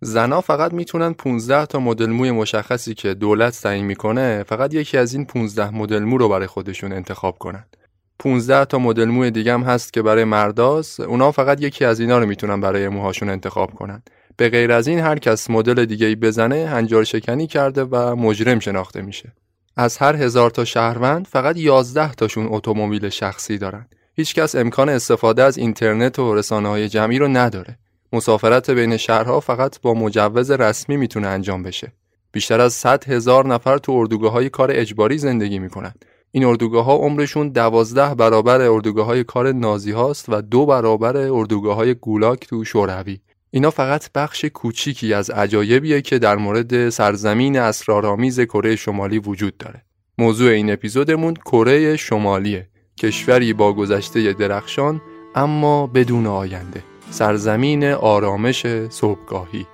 زنا فقط می‌تونن 15 تا مدل موی مشخصی که دولت تعیین می‌کنه فقط یکی از این 15 مدل مو رو برای خودشون انتخاب کنن. 15 تا مدل موی دیگه هم هست که برای مرداست اونا فقط یکی از اینا رو می‌تونن برای موهاشون انتخاب کنن. به غیر از این هر کس مدل دیگه ای بزنه هنجار شکنی کرده و مجرم شناخته میشه. از هر هزار تا شهروند فقط 11 تاشون اتومبیل شخصی دارن. هیچکس امکان استفاده از اینترنت و رسانه های جمعی رو نداره. مسافرت بین شهرها فقط با مجوز رسمی می‌تونه انجام بشه. بیشتر از 100 هزار نفر تو اردوگاه های کار اجباری زندگی می‌کنن. این اردوگاه ها عمرشون دوازده برابر اردوگاه های کار نازی هاست و دو برابر اردوگاه های گولاک تو شوروی. اینا فقط بخش کوچیکی از عجایبیه که در مورد سرزمین اسرارآمیز کره شمالی وجود داره. موضوع این اپیزودمون کره شمالیه. کشوری با گذشته درخشان اما بدون آینده. سرزمین آرامش صبحگاهی.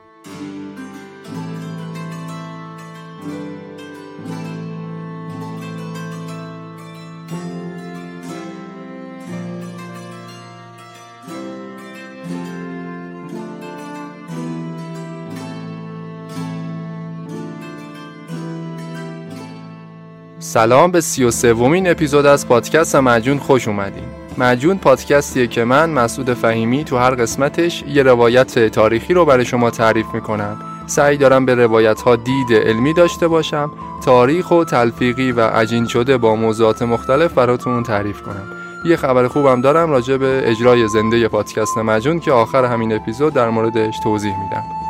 سلام به سی و سومین اپیزود از پادکست مجون خوش اومدین. مجون پادکستیه که من مسعود فهیمی تو هر قسمتش یه روایت تاریخی رو برای شما تعریف می‌کنم. سعی دارم به روایت ها دید علمی داشته باشم تاریخ و تلفیقی و عجین شده با موضوعات مختلف براتون تعریف کنم. یه خبر خوبم دارم راجع به اجرای زنده پادکست مجون که آخر همین اپیزود در موردش توضیح میدم.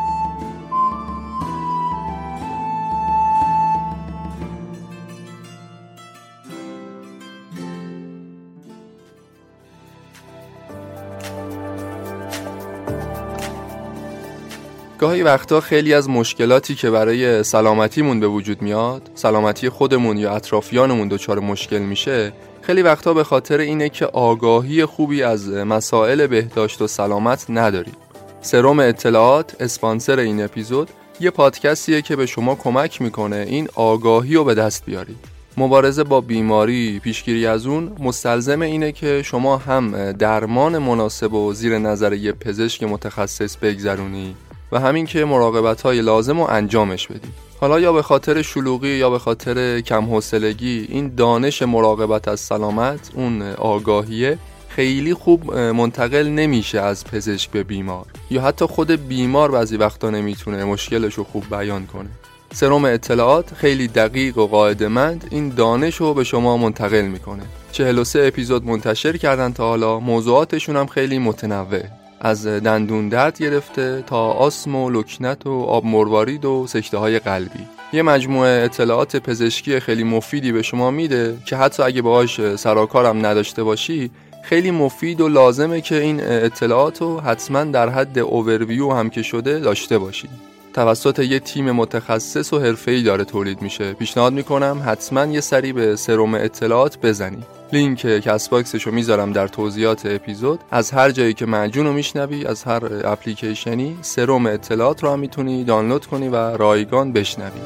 گاهی وقتا خیلی از مشکلاتی که برای سلامتیمون به وجود میاد سلامتی خودمون یا اطرافیانمون دچار مشکل میشه خیلی وقتا به خاطر اینه که آگاهی خوبی از مسائل بهداشت و سلامت نداریم. سروم اطلاعات اسپانسر این اپیزود یه پادکستیه که به شما کمک می‌کنه این آگاهی رو به دست بیارید. مبارزه با بیماری پیشگیری از اون مستلزم اینه که شما هم درمان مناسب و زیر نظر یه پزشک متخصص بگذرونی. و همین که مراقبت های لازم رو انجامش بدید حالا یا به خاطر شلوغی یا به خاطر کم حوصلگی این دانش مراقبت از سلامت اون آگاهیه خیلی خوب منتقل نمیشه از پزشک به بیمار. یا حتی خود بیمار بعضی وقتا نمی‌تونه مشکلش رو خوب بیان کنه. سروم اطلاعات خیلی دقیق و قاعدمند این دانش رو به شما منتقل می‌کنه. 43 اپیزود منتشر کردن تا حالا موضوعاتشون هم خیلی متنوع. از دندون درد گرفته تا آسم و لکنت و آب مروارید و سکته های قلبی. یه مجموعه اطلاعات پزشکی خیلی مفیدی به شما میده که حتی اگه باهاش سراکارم نداشته باشی خیلی مفید و لازمه که این اطلاعات رو حتما در حد اوورویو هم که شده داشته باشید توسط یه تیم متخصص و حرفه‌ای داره تولید میشه. پیشنهاد می‌کنم حتما یه سری به سروم اطلاعات بزنید لینک کس باکسشو می‌ذارم در توضیحات اپیزود. از هر جایی که معجون رو میشنوی از هر اپلیکیشنی سروم اطلاعات رو می‌تونی دانلود کنی و رایگان بشنوی.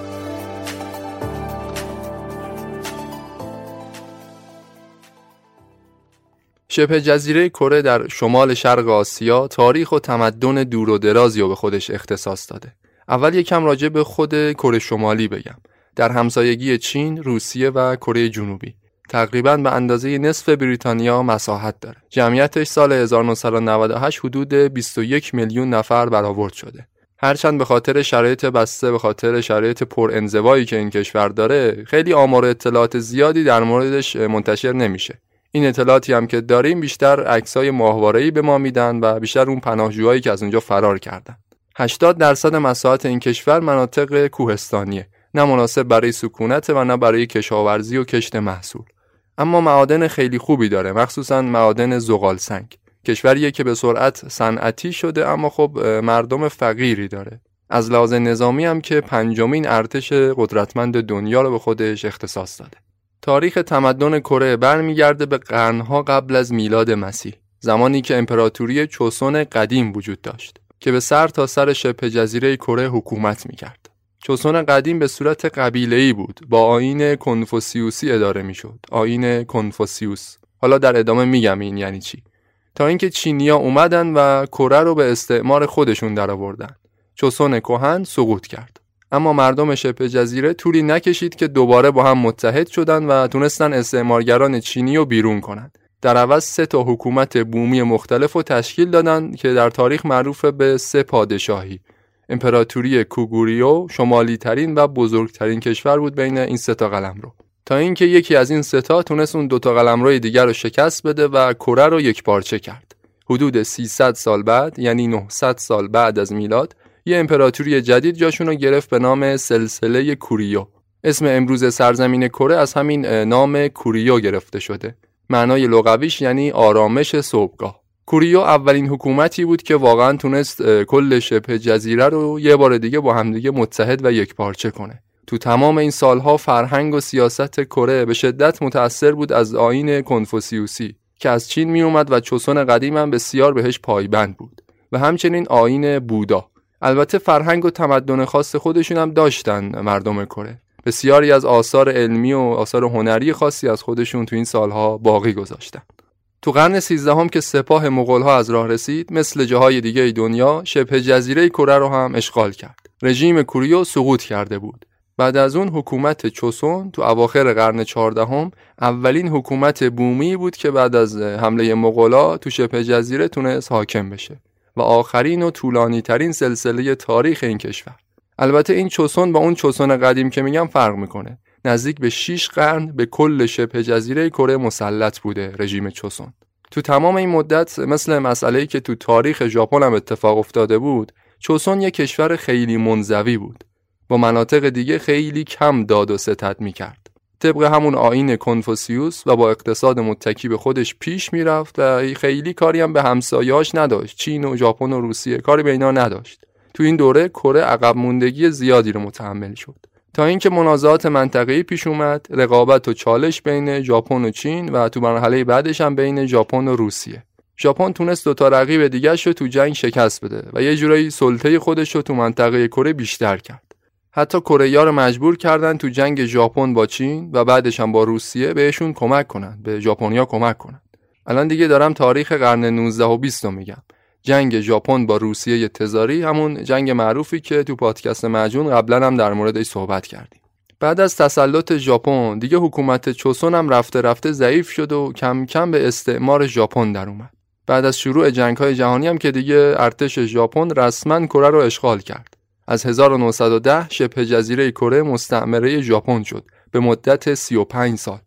شبه جزیره کره در شمال شرق آسیا تاریخ و تمدن دور و درازی رو به خودش اختصاص داده. اول یکم راجع به خود کره شمالی بگم. در همسایگی چین، روسیه و کره جنوبی. تقریبا به اندازه نصف بریتانیا مساحت داره. جمعیتش سال 1998 حدود 21 میلیون نفر برآورد شده. هرچند به خاطر شرایط بسته به خاطر شرایط پر انزوایی که این کشور داره خیلی آمار اطلاعات زیادی در موردش منتشر نمیشه این اطلاعاتی هم که داریم بیشتر عکسای ماهواره‌ای به ما میدن و بیشتر اون پناهجوهایی که از اونجا فرار کردن 80 درصد مساحت این کشور مناطق کوهستانیه. نه مناسب برای سکونت و نه برای کشاورزی و کشت محصول. اما معادن خیلی خوبی داره مخصوصا معادن زغال سنگ کشوریه که به سرعت صنعتی شده اما خب مردم فقیری داره. از لحاظ نظامی هم که پنجمین ارتش قدرتمند دنیا رو به خودش اختصاص داده. تاریخ تمدن کره برمیگرده به قرنها قبل از میلاد مسیح زمانی که امپراتوری چوسون قدیم وجود داشت. که به سر تا سر شبه جزیره کره حکومت می‌کرد. چوسون قدیم به صورت قبیله‌ای بود. با آین کنفوسیوسی اداره می‌شد. آین کنفوسیوس. حالا در ادامه میگم این یعنی چی. تا اینکه چینیا اومدن و کره رو به استعمار خودشون درآوردن. چوسون کهن سقوط کرد. اما مردم شبه جزیره طولی نکشید که دوباره با هم متحد شدند و تونستن استعمارگران چینی رو بیرون کنند. در عوض سه تا حکومت بومی مختلف رو تشکیل دادند که در تاریخ معروف به سه پادشاهی. امپراتوری کوگوریو شمالی ترین و بزرگترین کشور بود بین این سه تا قلمرو. تا اینکه یکی از این سه تا تونست اون دو تا قلمرو دیگر رو شکست بده و کره رو یک پارچه کرد. حدود 300 سال بعد یعنی 900 سال بعد از میلاد یه امپراتوری جدید جاشون رو گرفت به نام سلسله کوریو اسم امروز سرزمین کره از همین نام کوریو گرفته شده معنای لغویش یعنی آرامش صبحگاه. کوریو اولین حکومتی بود که واقعا تونست کل شبه جزیره رو یه بار دیگه با همدیگه متحد و یک پارچه کنه. تو تمام این سالها فرهنگ و سیاست کره به شدت متأثر بود از آین کنفوسیوسی که از چین می اومد و چوسون قدیم هم بسیار بهش پایبند بود. و همچنین آین بودا. البته فرهنگ و تمدن خاص خودشون هم داشتن مردم کره. بسیاری از آثار علمی و آثار هنری خاصی از خودشون تو این سالها باقی گذاشتن. تو قرن سیزدهم که سپاه مغولها از راه رسید مثل جاهای دیگه دنیا شبه جزیره کره رو هم اشغال کرد. رژیم کوریو سقوط کرده بود. بعد از اون حکومت چوسون تو اواخر قرن چهاردهم اولین حکومت بومی بود که بعد از حمله مغولا تو شبه جزیره تونست حاکم بشه. و آخرین و طولانی ترین سلسله تاریخ این کشور. البته این چوسون با اون چوسون قدیم که میگم فرق می‌کنه. نزدیک به 6 قرن به کل شبه جزیره کره مسلط بوده رژیم چوسون. تو تمام این مدت مثل مسئله‌ای که تو تاریخ ژاپن هم اتفاق افتاده بود چوسون یک کشور خیلی منزوی بود. با مناطق دیگه خیلی کم داد و ستد می‌کرد. طبق همون آین کنفوسیوس و با اقتصاد متکی به خودش پیش می‌رفت و خیلی کاری هم به همسایه‌اش نداشت. چین و ژاپن و روسیه کاری به اینا نداشت. تو این دوره کره عقب موندگی زیادی رو متحمل شد. تا اینکه منازعات منطقه‌ای پیش اومد رقابت و چالش بین ژاپن و چین و تو مرحله بعدش هم بین ژاپن و روسیه. ژاپن تونست دو تا رقیب دیگه رو تو جنگ شکست بده و یه جورایی سلطه خودش رو تو منطقه کره بیشتر کرد. حتی کره رو مجبور کردن تو جنگ ژاپن با چین و بعدش هم با روسیه بهشون کمک کنن به ژاپنیا کمک کنن. الان دیگه دارم تاریخ قرن 19 و 20 رو میگم. جنگ ژاپن با روسیه تزاری همون جنگ معروفی که تو پادکست مجون قبلا هم در موردش صحبت کردیم بعد از تسلط ژاپن دیگه حکومت چوسون هم رفته رفته ضعیف شد و کم کم به استعمار ژاپن در اومد بعد از شروع جنگ های جهانی هم که دیگه ارتش ژاپن رسما کره رو اشغال کرد از 1910 شبه جزیره کره مستعمره ژاپن شد به مدت 35 سال.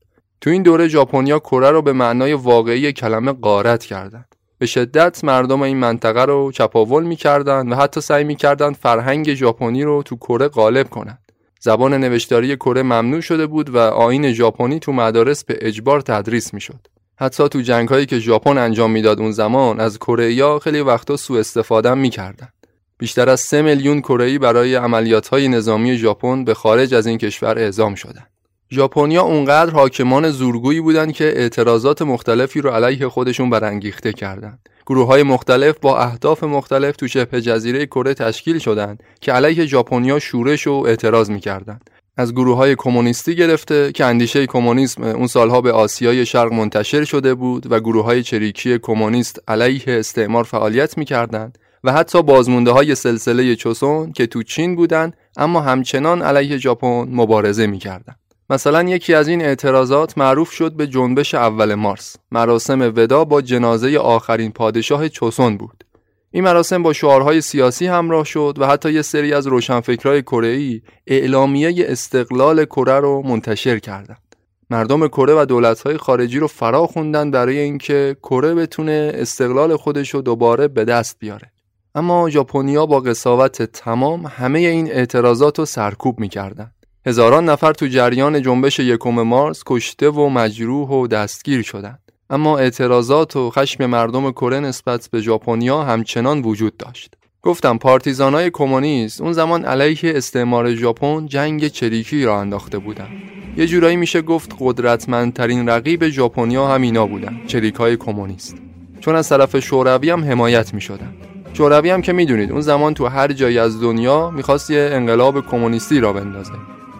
تو این دوره ژاپنیا کره رو به معنای واقعی کلمه غارت کردند. به شدت مردم این منطقه رو چپاول می‌کردند و حتی سعی می‌کردند فرهنگ ژاپنی رو تو کره غالب کنند. زبان نوشتاری کره ممنوع شده بود و آین ژاپنی تو مدارس به اجبار تدریس می‌شد. حتی تو جنگ هایی که ژاپن انجام می‌داد اون زمان از کره خیلی وقتا سوء استفاده می‌کردند. بیشتر از 3 میلیون کره برای عملیات‌های نظامی ژاپن به خارج از این کشور اعزام شدند. ژاپنیا اونقدر حاکمان زورگویی بودند که اعتراضات مختلفی رو علیه خودشون برانگیخته کردند. گروه های مختلف با اهداف مختلف تو شبه جزیره کره تشکیل شدند که علیه ژاپنیا شورش و اعتراض می‌کردند. از گروه های کمونیستی گرفته که اندیشه کمونیسم اون سالها به آسیای شرق منتشر شده بود و گروه های چریکی کمونیست علیه استعمار فعالیت می‌کردند و حتی بازمونده های سلسله چوسون که تو چین بودند اما همچنان علیه ژاپن مبارزه می‌کردند. مثلا یکی از این اعتراضات معروف شد به جنبش اول مارس. مراسم ودا با جنازه آخرین پادشاه چوسون بود. این مراسم با شعارهای سیاسی همراه شد و حتی یه سری از روشنفکرای کره‌ای اعلامیه استقلال کره رو منتشر کردند. مردم کره و دولت‌های خارجی رو فرا خوندن برای اینکه کره بتونه استقلال خودش رو دوباره به دست بیاره. اما ژاپنیا با قصاوت تمام همه این اعتراضات رو سرکوب می‌کردند هزاران نفر تو جریان جنبش یکم مارس کشته و مجروح و دستگیر شدند. اما اعتراضات و خشم مردم کره نسبت به ژاپنیا همچنان وجود داشت. گفتم پارتیزانای کمونیست اون زمان علیه استعمار ژاپن جنگ چریکی را انداخته بودند. یه جورایی میشه گفت قدرتمندترین رقیب ژاپنیا همینا بودن چریکای کمونیست. چون از طرف شوروی هم حمایت می‌شدن شوروی هم که می‌دونید اون زمان تو هر جایی از دنیا می‌خواست یه انقلاب کمونیستی را بندازه.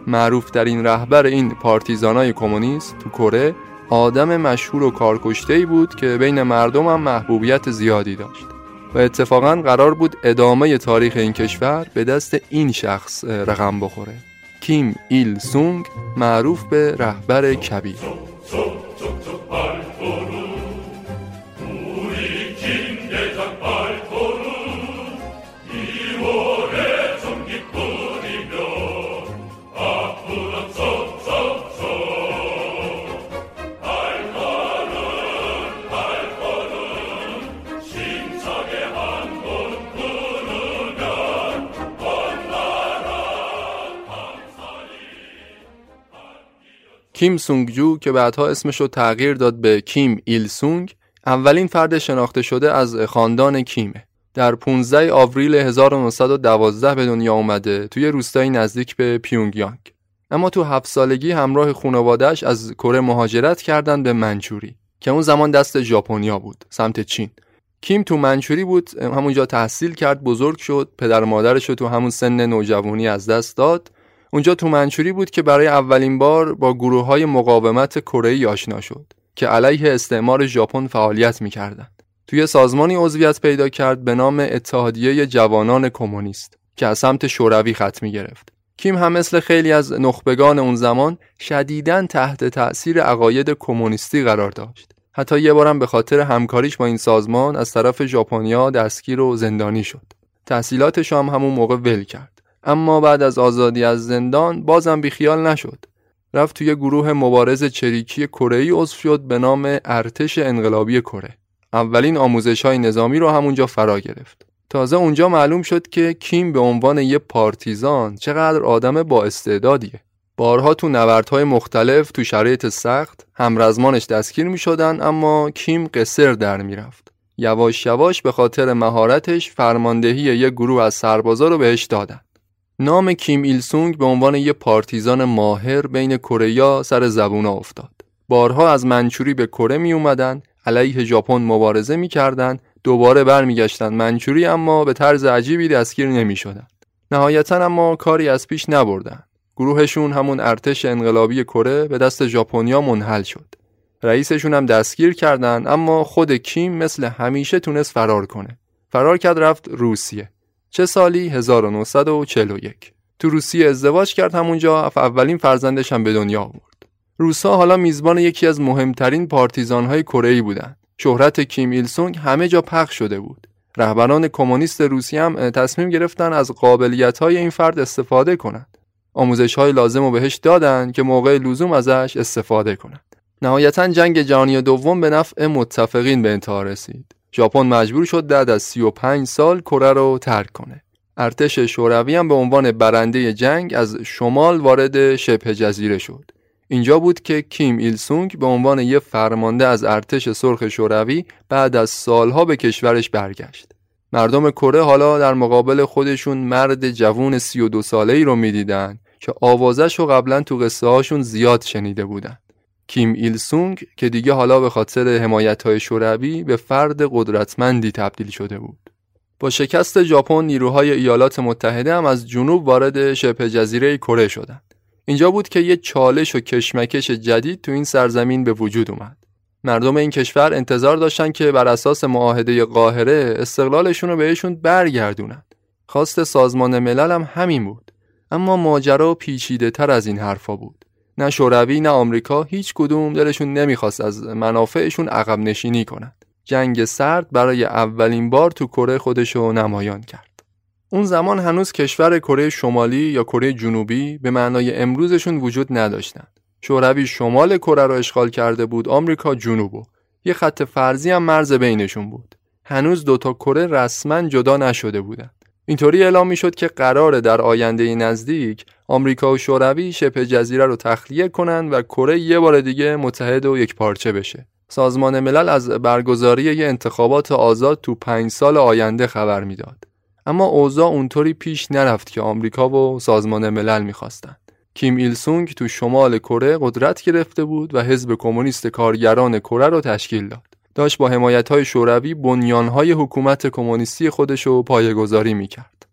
معروف این رهبر این پارتیزانای کمونیست تو کره آدم مشهور و کارکشته بود که بین مردم هم محبوبیت زیادی داشت. و اتفاقا قرار بود ادامه تاریخ این کشور به دست این شخص رقم بخوره. کیم ایل سونگ معروف به رهبر کبیر. کیم سونگ جو که بعدها اسمش رو تغییر داد به کیم ایل سونگ اولین فرد شناخته شده از خاندان کیمه. در 15 آوریل 1912 به دنیا اومده توی روستایی نزدیک به پیونگیانگ. اما تو هفت سالگی همراه خانوادهش از کره مهاجرت کردن به منچوری که اون زمان دست ژاپنیا بود سمت چین. کیم تو منچوری بود همونجا تحصیل کرد بزرگ شد پدر مادرش رو تو همون سن نوجوانی از دست داد. اونجا تو منچوری بود که برای اولین بار با گروه های مقاومت کره آشنا شد که علیه استعمار ژاپن فعالیت می‌کردند. توی سازمانی عضویت پیدا کرد به نام اتحادیه جوانان کمونیست که از سمت شوروی خط می گرفت. کیم هم مثل خیلی از نخبگان اون زمان شدیداً تحت تأثیر عقاید کمونیستی قرار داشت. حتی یه بارم به خاطر همکاریش با این سازمان از طرف ژاپنیا دستگیر و زندانی شد. تحصیلاتش هم همون موقع ول کرد. اما بعد از آزادی از زندان بازم بیخیال نشد رفت توی گروه مبارز چریکی کره عضو شد به نام ارتش انقلابی کره اولین آموزش های نظامی رو همونجا فرا گرفت تازه اونجا معلوم شد که کیم به عنوان یه پارتیزان چقدر آدم با استعدادیه بارها تو نبردهای مختلف تو شرایط سخت همرزمانش دستگیر می شدن اما کیم قصر در می رفت. یواش یواش به خاطر مهارتش فرماندهی یه گروه از سربازا رو بهش دادن. نام کیم ایل سونگ به عنوان یه پارتیزان ماهر بین کره سر زبون افتاد. بارها از منچوری به کره می اومدن، علیه ژاپن مبارزه می‌کردند، دوباره برمیگشتند منچوری اما به طرز عجیبی دستگیر نمی شدن. نهایتا اما کاری از پیش نبردن. گروهشون همون ارتش انقلابی کره به دست ژاپنیا منحل شد. رئیسشون هم دستگیر کردند اما خود کیم مثل همیشه تونست فرار کنه. فرار کرد رفت روسیه. چه سالی؟ 1941 تو روسیه ازدواج کرد همونجا اولین فرزندش هم به دنیا آورد. روسا حالا میزبان یکی از مهمترین پارتیزانهای کره بودند شهرت کیم ایل سونگ همه جا پخش شده بود. رهبران کمونیست روسیه هم تصمیم گرفتن از قابلیت های این فرد استفاده کنند. آموزش های لازم رو بهش دادن که موقع لزوم ازش استفاده کنند. نهایتا جنگ جهانی دوم به نفع متفقین به انتها رسید. ژاپن مجبور شد بعد از 35 سال کره رو ترک کنه. ارتش شوروی هم به عنوان برنده جنگ از شمال وارد شبه جزیره شد. اینجا بود که کیم ایل سونگ به عنوان یه فرمانده از ارتش سرخ شوروی بعد از سالها به کشورش برگشت. مردم کره حالا در مقابل خودشون مرد جوون 32 ساله ای رو می‌دیدن که آوازش رو قبلا تو قصه هاشون زیاد شنیده بودن کیم ایل سونگ که دیگه حالا به خاطر حمایت های شوروی به فرد قدرتمندی تبدیل شده بود. با شکست ژاپن نیروهای ایالات متحده هم از جنوب وارد شبه جزیره کره شدند. اینجا بود که یه چالش و کشمکش جدید تو این سرزمین به وجود اومد. مردم این کشور انتظار داشتن که بر اساس معاهده قاهره استقلالشون رو بهشون برگردونن. خواست سازمان ملل هم همین بود. اما ماجرا پیچیده تر از این حرفا بود. نه شوروی نه آمریکا هیچ کدوم دلشون نمی‌خواست از منافعشون عقب نشینی کنند. جنگ سرد برای اولین بار تو کره خودشو نمایان کرد. اون زمان هنوز کشور کره شمالی یا کره جنوبی به معنای امروزشون وجود نداشتند. شوروی شمال کره را اشغال کرده بود آمریکا جنوبو یه خط فرضی هم مرز بینشون بود. هنوز دوتا کره رسما جدا نشده بودند اینطوری اعلام می‌شد که قراره در آینده نزدیک آمریکا و شوروی شبه جزیره رو تخلیه کنند و کره یه بار دیگه متحد و یک پارچه بشه. سازمان ملل از برگزاری یه انتخابات آزاد تو پنج سال آینده خبر می‌داد. اما اوضاع اونطوری پیش نرفت که آمریکا و سازمان ملل می‌خواستند. کیم ایل سونگ تو شمال کره قدرت گرفته بود و حزب کمونیست کارگران کره رو تشکیل داد. داشت با حمایت های شوروی بنیانهای حکومت کمونیستی خودش رو پایگذاری می‌کرد.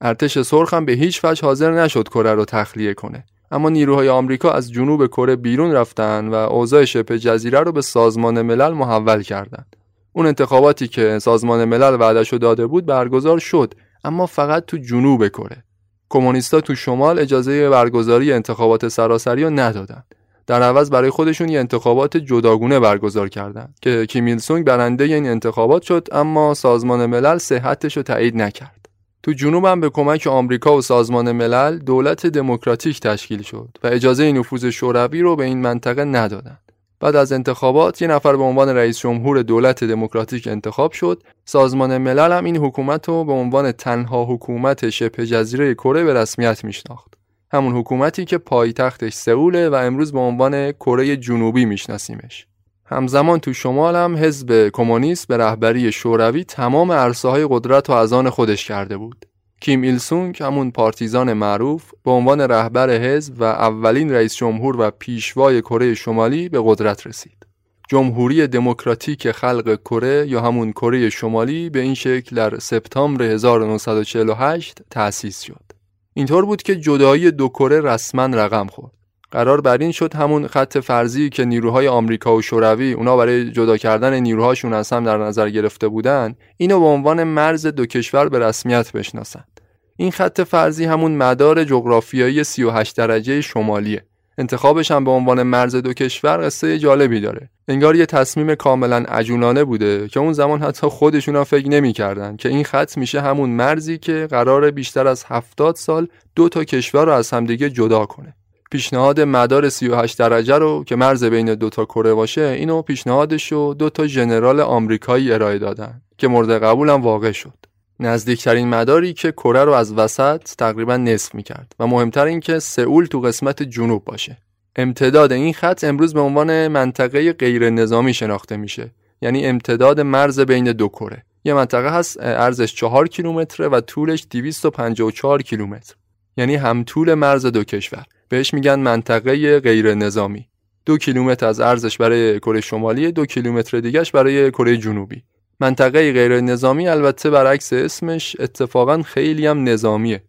ارتش سرخ هم به هیچ وجه حاضر نشد کره رو تخلیه کنه. اما نیروهای آمریکا از جنوب کره بیرون رفتن و اوضاع شبه جزیره رو به سازمان ملل محول کردند. اون انتخاباتی که سازمان ملل وعدش داده بود برگزار شد اما فقط تو جنوب کره. کمونیستا تو شمال اجازه برگزاری انتخابات سراسری رو ندادن در عوض برای خودشون یه انتخابات جداگونه برگزار کردند که سونگ برنده این انتخابات شد اما سازمان ملل صحتش رو تایید نکرد. تو جنوب هم به کمک آمریکا و سازمان ملل دولت دموکراتیک تشکیل شد و اجازه نفوذ شوروی رو به این منطقه ندادند بعد از انتخابات یه نفر به عنوان رئیس جمهور دولت دموکراتیک انتخاب شد. سازمان ملل هم این حکومت رو به عنوان تنها حکومت شبه جزیره کره به رسمیت میشناخت. همون حکومتی که پایتختش سئوله و امروز به عنوان کره جنوبی میشناسیمش همزمان تو شمال هم حزب کمونیست به رهبری شوروی تمام عرصه های قدرت و از آن خودش کرده بود کیم ایل سونگ همون پارتیزان معروف به عنوان رهبر حزب و اولین رئیس جمهور و پیشوای کره شمالی به قدرت رسید. جمهوری دموکراتیک خلق کره یا همون کره شمالی به این شکل در سپتامبر 1948 تأسیس شد. اینطور بود که جدایی دو کره رسما رقم خورد. قرار بر این شد همون خط فرضی که نیروهای آمریکا و شوروی اونا برای جدا کردن نیروهاشون از هم در نظر گرفته بودن اینو به عنوان مرز دو کشور به رسمیت بشناسند این خط فرضی همون مدار جغرافیایی 38 درجه شمالیه انتخابش هم به عنوان مرز دو کشور قصه جالبی داره. انگار یه تصمیم کاملا عجولانه بوده که اون زمان حتی خودشون هم فکر نمی‌کردن که این خط میشه همون مرزی که قرار بیشتر از 70 سال دو تا کشور رو از همدیگه جدا کنه. پیشنهاد مدار 38 درجه رو که مرز بین دو تا کره باشه اینو پیشنهادش رو دو تا ژنرال آمریکایی ارائه دادن که مورد قبولم واقع شد. نزدیکترین مداری که کره رو از وسط تقریبا نصف می‌کرد و مهمتر این که سئول تو قسمت جنوب باشه. امتداد این خط امروز به عنوان منطقه غیر نظامی شناخته میشه. یعنی امتداد مرز بین دو کره. یه منطقه هست ارزش 4 کیلومتره و طولش 254 کیلومتر. یعنی هم طول مرز دو کشور. بهش میگن منطقه غیر نظامی دو کیلومتر از ارزش برای کره شمالی دو کیلومتر دیگهش برای کره جنوبی. منطقه غیر نظامی البته برعکس اسمش اتفاقا خیلی هم نظامیه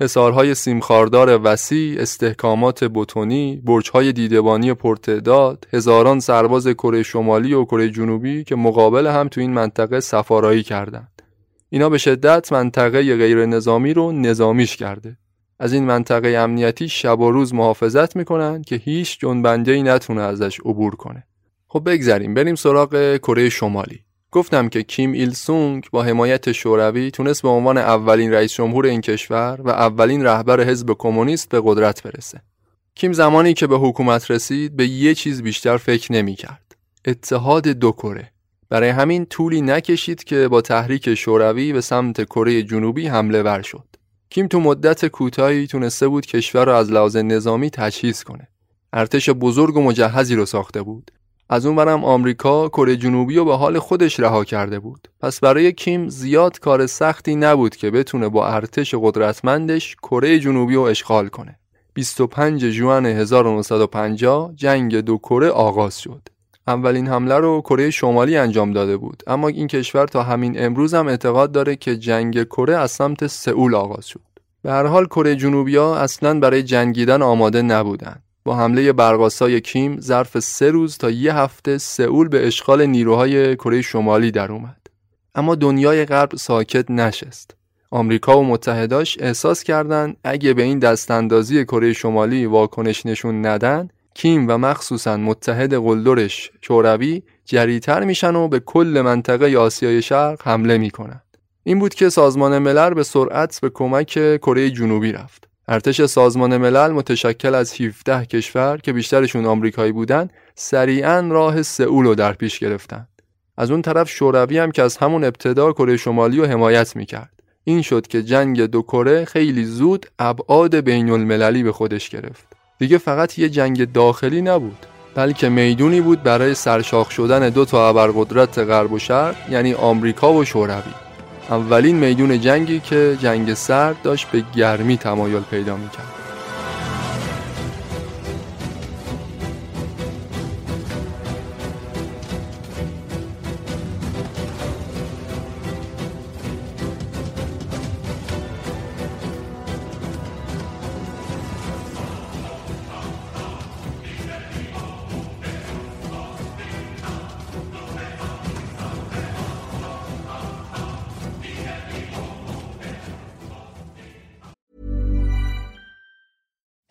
حسارهای سیمخاردار وسیع، استحکامات بتونی، برجهای دیدبانی پرتعداد، هزاران سرباز کره شمالی و کره جنوبی که مقابل هم تو این منطقه سفارایی کردند. اینا به شدت منطقه غیر نظامی رو نظامیش کرده. از این منطقه امنیتی شب و روز محافظت می‌کنن که هیچ جنبنده ای نتونه ازش عبور کنه. خب بگذریم بریم سراغ کره شمالی. گفتم که کیم ایل سونگ با حمایت شوروی تونست به عنوان اولین رئیس جمهور این کشور و اولین رهبر حزب کمونیست به قدرت برسه. کیم زمانی که به حکومت رسید به یه چیز بیشتر فکر نمی کرد. اتحاد دو کره. برای همین طولی نکشید که با تحریک شوروی به سمت کره جنوبی حمله ور شد. کیم تو مدت کوتاهی تونسته بود کشور را از لحاظ نظامی تجهیز کنه. ارتش بزرگ و مجهزی رو ساخته بود از اون برم آمریکا کره جنوبی رو به حال خودش رها کرده بود. پس برای کیم زیاد کار سختی نبود که بتونه با ارتش قدرتمندش کره جنوبی رو اشغال کنه. 25 ژوئن 1950 جنگ دو کره آغاز شد. اولین حمله رو کره شمالی انجام داده بود. اما این کشور تا همین امروز هم اعتقاد داره که جنگ کره از سمت سئول آغاز شد. به هر حال کره جنوبی ها اصلا برای جنگیدن آماده نبودند با حمله برقاسای کیم ظرف سه روز تا یه هفته سئول به اشغال نیروهای کره شمالی در اومد. اما دنیای غرب ساکت نشست. آمریکا و متحداش احساس کردند اگه به این دستاندازی کره شمالی واکنش نشون ندن کیم و مخصوصا متحد قلدرش شوروی جریتر میشن و به کل منطقه آسیای شرق حمله می‌کنن. این بود که سازمان ملل به سرعت به کمک کره جنوبی رفت. ارتش سازمان ملل متشکل از 17 کشور که بیشترشون آمریکایی بودن سریعا راه سئول رو در پیش گرفتن. از اون طرف شوروی هم که از همون ابتدا کره شمالی رو حمایت می‌کرد. این شد که جنگ دو کره خیلی زود ابعاد بین المللی به خودش گرفت. دیگه فقط یه جنگ داخلی نبود بلکه می‌دونی بود برای سرشاخ شدن دو تا ابرقدرت غرب و شرق یعنی آمریکا و شوروی. اولین میدون جنگی که جنگ سرد داشت به گرمی تمایل پیدا می‌کرد.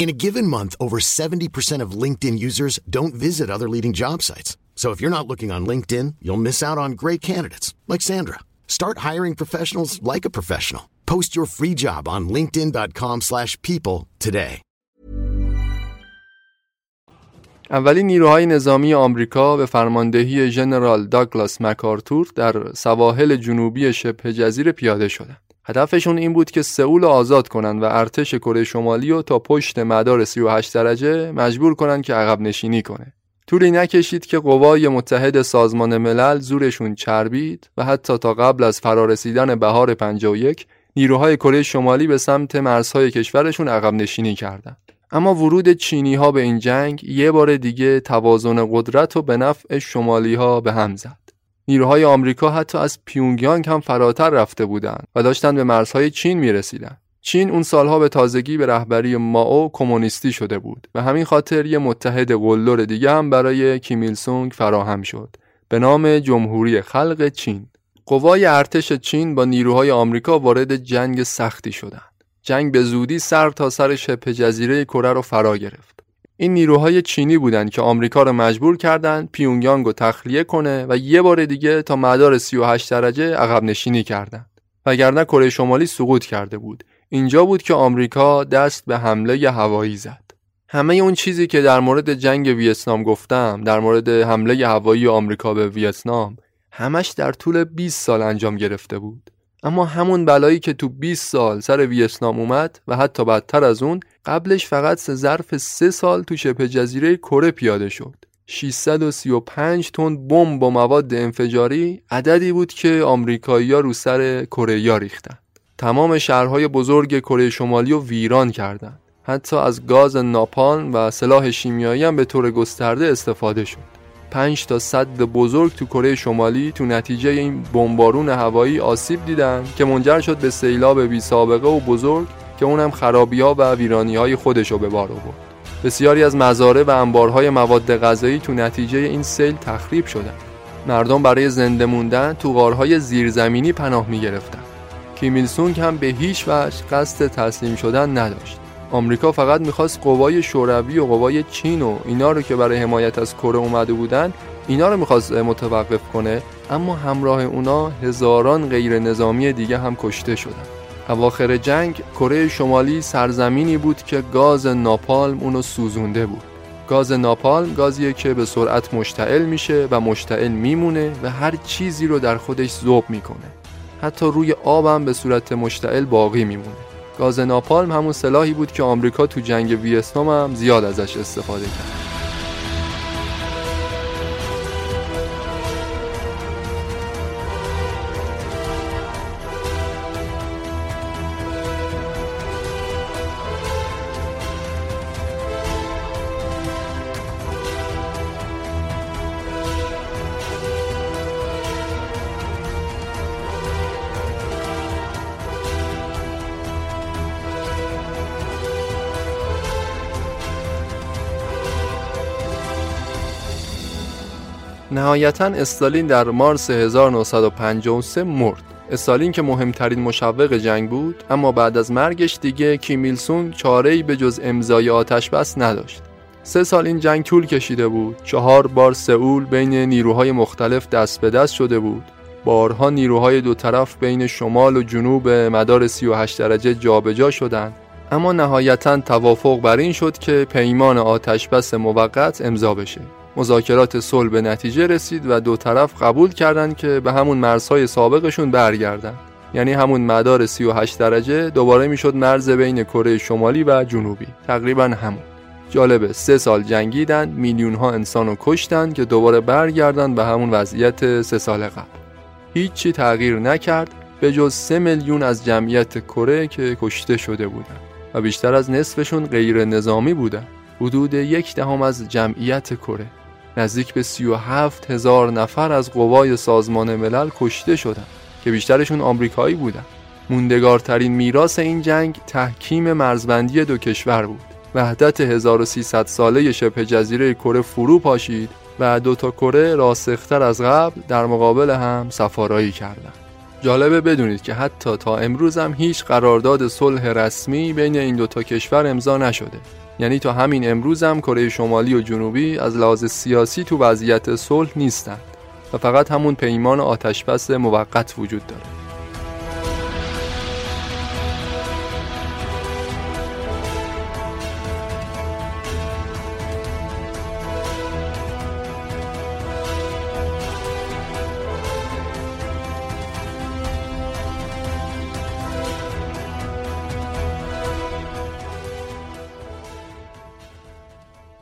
In a given month, over 70% of LinkedIn users don't visit other leading job sites. So if you're not looking on LinkedIn, you'll miss out on great candidates like Sandra. Start hiring professionals like a professional. Post your free job on linkedin.com/people today. اولین نیروهای نظامی آمریکا به فرماندهی ژنرال داگلاس مکارتور در سواحل جنوبی شبه جزیره پیاده شدند. هدفشون این بود که سئول آزاد کنند و ارتش کره شمالی رو تا پشت مدار 38 درجه مجبور کنند که عقب نشینی کنه. طولی نکشید که قوای متحد سازمان ملل زورشون چربید و حتی تا قبل از فرارسیدن بهار 51 نیروهای کره شمالی به سمت مرزهای کشورشون عقب نشینی کردند. اما ورود چینی ها به این جنگ یه بار دیگه توازن قدرت و به نفع شمالی ها به هم زد. نیروهای آمریکا حتی از پیونگیانگ هم فراتر رفته بودند و داشتن به مرزهای چین می رسیدن. چین اون سالها به تازگی به رهبری ماو کمونیستی شده بود و همین خاطر یه متحد قلدر دیگه هم برای کیمیل سونگ فراهم شد به نام جمهوری خلق چین. قوای ارتش چین با نیروهای آمریکا وارد جنگ سختی شدند. جنگ به زودی سر تا سر شبه جزیره کره رو فرا گرفت. این نیروهای چینی بودند که آمریکا رو مجبور کردند پیونگیانگ رو تخلیه کنه و یه بار دیگه تا مدار 38 درجه عقب نشینی کردند. وگرنه کره شمالی سقوط کرده بود. اینجا بود که آمریکا دست به حمله هوایی زد. همه اون چیزی که در مورد جنگ ویتنام گفتم، در مورد حمله هوایی آمریکا به ویتنام، همش در طول 20 سال انجام گرفته بود. اما همون بلایی که تو 20 سال سر ویتنام اومد و حتی بدتر از اون قبلش فقط ظرف سه سال تو شبه جزیره کره پیاده شد. 635 تن بمب با مواد انفجاری عددی بود که آمریکایی‌ها رو سر کره ریختن. تمام شهرهای بزرگ کره شمالی رو ویران کردند حتی از گاز ناپالم و سلاح شیمیایی هم به طور گسترده استفاده شد. 5 تا صد بزرگ تو کره شمالی تو نتیجه این بمبارون هوایی آسیب دیدن که منجر شد به سیلاب بی سابقه و بزرگ که اونم خرابی ها و ویرانی های خودش رو به بار آورد. بسیاری از مزارع و انبارهای مواد غذایی تو نتیجه این سیل تخریب شدن. مردم برای زنده موندن تو غارهای زیرزمینی پناه می گرفتن کیمیل سونگ هم به هیچ وجه قصد تسلیم شدن نداشت. آمریکا فقط می‌خواست قوای شوروی و قوای چین و اینا رو که برای حمایت از کره اومده بودن اینا رو می‌خواست متوقف کنه اما همراه اونا هزاران غیر نظامی دیگه هم کشته شدن. اواخر جنگ کره شمالی سرزمینی بود که گاز ناپالم اونو سوزونده بود. گاز ناپالم گازیه که به سرعت مشتعل میشه و مشتعل میمونه و هر چیزی رو در خودش ذوب می‌کنه. حتی روی آبم به صورت مشتعل باقی میمونه. گاز ناپالم همون سلاحی بود که آمریکا تو جنگ ویتنام هم زیاد ازش استفاده کرد. نهایتا استالین در مارس 1953 مرد. استالین که مهمترین مشوق جنگ بود اما بعد از مرگش دیگه کیمیل سونگ چاره‌ای به جز امضای آتش بس نداشت. سه سال این جنگ طول کشیده بود. چهار بار سئول بین نیروهای مختلف دست به دست شده بود. بارها نیروهای دو طرف بین شمال و جنوب مدار 38 درجه جابجا شدند. اما نهایتا توافق بر این شد که پیمان آتش بس موقت امضا بشه. مذاکرات صلح به نتیجه رسید و دو طرف قبول کردند که به همون مرزهای سابقشون برگردن یعنی همون مدار 38 درجه دوباره می‌شد مرز بین کره شمالی و جنوبی. تقریبا همون. جالبه سه سال جنگیدن میلیون ها انسان کشتن که دوباره برگردن به همون وضعیت سه سال قبل. هیچی تغییر نکرد به جز سه میلیون از جمعیت کره که کشته شده بودن. و بیشتر از نصفشون غیر نظامی بودن. حدود یک دهم از جمعیت کره. نزدیک به 37 هزار نفر از قوای سازمان ملل کشته شدند که بیشترشون آمریکایی بودند. موندگارترین میراث این جنگ تحکیم مرزبندی دو کشور بود. وحدت 1300 ساله شبه جزیره کره فرو پاشید و دو تا کره راسختر از قبل در مقابل هم سفارایی کردند. جالبه بدونید که حتی تا امروز هم هیچ قرارداد صلح رسمی بین این دو تا کشور امضا نشده یعنی تا همین امروز هم کره شمالی و جنوبی از لحاظ سیاسی تو وضعیت صلح نیستند و فقط همون پیمان آتشبس موقت وجود داره.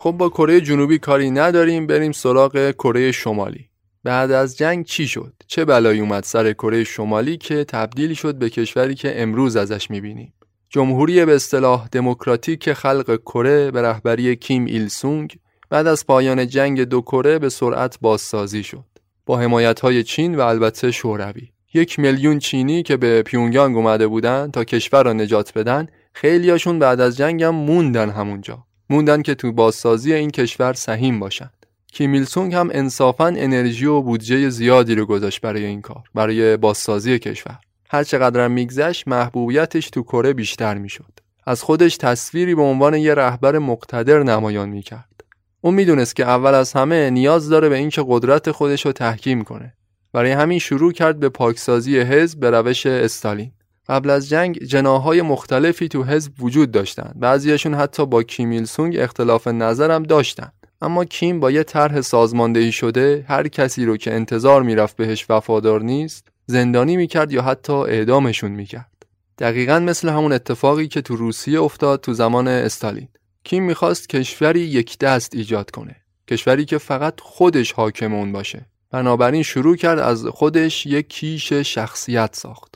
خب با کره جنوبی کاری نداریم بریم سراغ کره شمالی. بعد از جنگ چی شد؟ چه بلایی اومد سر کره شمالی که تبدیل شد به کشوری که امروز ازش می‌بینیم؟ جمهوری به اصطلاح دموکراتیک خلق کره به رهبری کیم ایل سونگ بعد از پایان جنگ دو کره به سرعت بازسازی شد. با حمایت های چین و البته شوروی. یک میلیون چینی که به پیونگیانگ اومده بودن تا کشور را نجات بدن خیلیاشون بعد از جنگ هم موندن همونجا. موندن که تو بازسازی این کشور سهیم باشند. کیمیل سونگ هم انصافا انرژی و بودجه زیادی رو گذاشت برای این کار برای بازسازی کشور. هر چقدر میگذشت محبوبیتش تو کره بیشتر می‌شد. از خودش تصویری به عنوان یه رهبر مقتدر نمایان می‌کرد. اون می‌دونست که اول از همه نیاز داره به اینکه قدرت خودش رو تحکیم کنه. برای همین شروع کرد به پاکسازی حزب به روش استالین. قبل از جنگ جناهای مختلفی تو حزب وجود داشتند. بعضیشون حتی با کیمیل سونگ اختلاف نظرم داشتن اما کیم با یه طرح سازماندهی شده هر کسی رو که انتظار می‌رفت بهش وفادار نیست زندانی می‌کرد یا حتی اعدامشون می‌کرد. دقیقا مثل همون اتفاقی که تو روسیه افتاد تو زمان استالین. کیم می‌خواست کشوری یک دست ایجاد کنه. کشوری که فقط خودش حاکم اون باشه. بنابراین شروع کرد از خودش یک کیش شخصیت ساخت.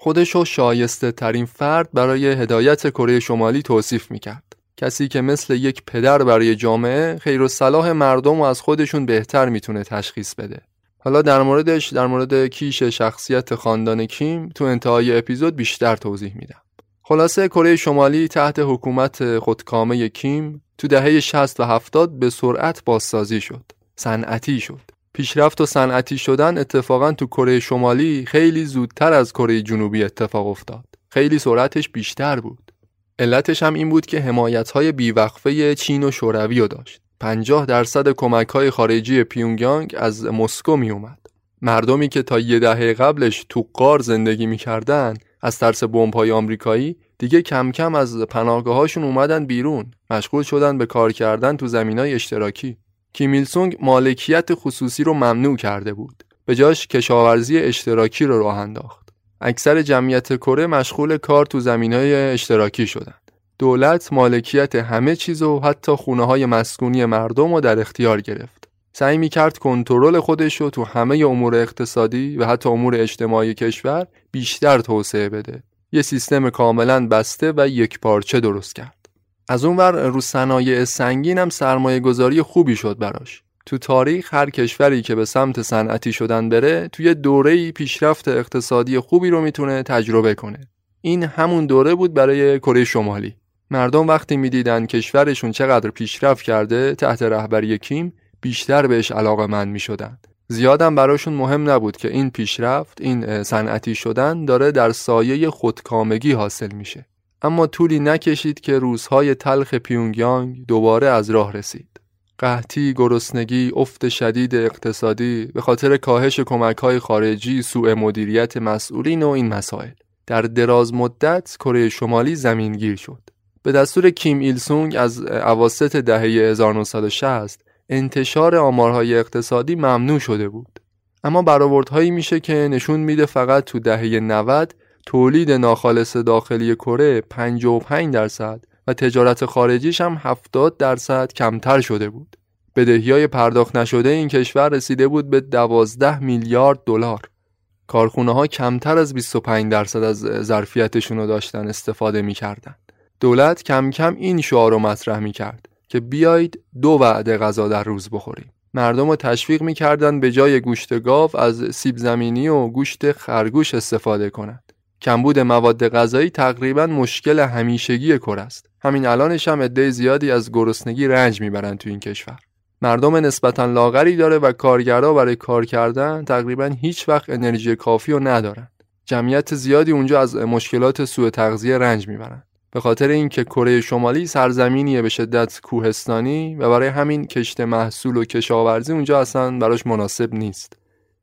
خودش رو شایسته ترین فرد برای هدایت کره شمالی توصیف می‌کرد. کسی که مثل یک پدر برای جامعه خیر و صلاح مردم و از خودشون بهتر می‌تونه تشخیص بده. حالا در موردش در مورد کیش شخصیت خاندان کیم تو انتهای اپیزود بیشتر توضیح میدم. خلاصه کره شمالی تحت حکومت خودکامه کیم تو دهه 60 و 70 به سرعت بازسازی شد. صنعتی شد. پیشرفت و صنعتی شدن اتفاقا تو کره شمالی خیلی زودتر از کره جنوبی اتفاق افتاد. خیلی سرعتش بیشتر بود. علتش هم این بود که حمایت های بیوقفه چین و شوروی رو داشت. 50 درصد کمک های خارجی پیونگیانگ از مسکو می اومد. مردمی که تا یه دهه قبلش تو قار زندگی می‌کردن از ترس های آمریکایی دیگه کم کم از پناهگاهاشون اومدن بیرون مشغول شدن به کار کردن تو های اشتراکی کیم سونگ مالکیت خصوصی رو ممنوع کرده بود. به جاش کشاورزی اشتراکی رو راه انداخت. اکثر جمعیت کره مشغول کار تو های اشتراکی شدند. دولت مالکیت همه چیز و حتی خونه های مسکونی مردم رو در اختیار گرفت. سعی می کرد کنترل خودش رو تو همه امور اقتصادی و حتی امور اجتماعی کشور بیشتر توسعه بده. یه سیستم کاملا بسته و یک پارچه درست کرد. از اونور رو صنایع سنگین هم سرمایه گذاری خوبی شد براش. تو تاریخ هر کشوری که به سمت صنعتی شدن بره توی دوره پیشرفت اقتصادی خوبی رو می‌تونه تجربه کنه. این همون دوره بود برای کره شمالی. مردم وقتی می‌دیدن کشورشون چقدر پیشرفت کرده تحت رهبری کیم بیشتر بهش علاقه من می شدن. زیادم براشون مهم نبود که این پیشرفت این صنعتی شدن داره در سایه خودکامگی حاصل میشه. اما طولی نکشید که روزهای تلخ پیونگیانگ دوباره از راه رسید. قحطی، گرسنگی، افت شدید اقتصادی به خاطر کاهش کمکهای خارجی، سوء مدیریت مسئولین و این مسائل. در دراز مدت کره شمالی زمینگیر شد. به دستور کیم ایل سونگ از اواسط دهه 1960 انتشار آمارهای اقتصادی ممنوع شده بود. اما برآوردهایی میشه که نشون میده فقط تو دهه 90 تولید ناخالص داخلی کره 55 درصد و تجارت خارجیش هم 70 درصد کمتر شده بود. بدهی های پرداخت نشده این کشور رسیده بود به 12 میلیارد دلار. کارخونه ها کمتر از 25 درصد از ظرفیتشون رو داشتن استفاده می‌کردن. دولت کم کم این شعار رو مطرح می‌کرد که بیایید دو وعده غذا در روز بخوریم مردم رو تشویق می‌کردن به جای گوشت گاو از سیب زمینی و گوشت خرگوش استفاده کنند کمبود مواد غذایی تقریبا مشکل همیشگی کر است. همین الانش هم عده زیادی از گرسنگی رنج می‌برن تو این کشور. مردم نسبتا لاغری داره و کارگرا برای کار کردن تقریبا هیچ وقت انرژی کافی رو ندارن. جمعیت زیادی اونجا از مشکلات سوء تغذیه رنج می‌برن. به خاطر اینکه کره شمالی سرزمینیه به شدت کوهستانی و برای همین کشت محصول و کشاورزی اونجا اصلا براش مناسب نیست.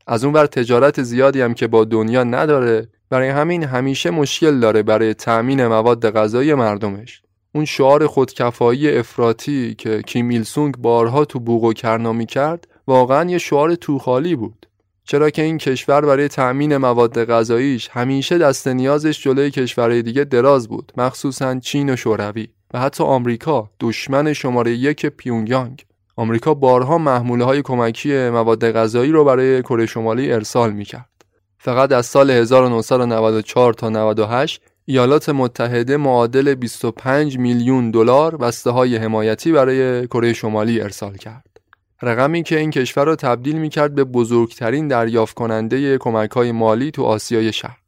از اون بر تجارت زیادی هم که با دنیا نداره برای همین همیشه مشکل داره برای تأمین مواد غذایی مردمش. اون شعار خودکفایی افراطی که کیم ایل سونگ بارها تو بوق و کرنا کرد واقعا یه شعار توخالی بود. چرا که این کشور برای تأمین مواد غذاییش همیشه دست نیازش جلوی کشورهای دیگه دراز بود مخصوصا چین و شوروی و حتی آمریکا دشمن شماره یک پیونگیانگ. آمریکا بارها محموله های کمکی مواد غذایی رو برای کره شمالی ارسال می‌کرد. فقط از سال 1994 تا 98 ایالات متحده معادل 25 میلیون دلار بسته های حمایتی برای کره شمالی ارسال کرد رقمی که این کشور را تبدیل می کرد به بزرگترین دریافت کننده کمک های مالی تو آسیای شرق.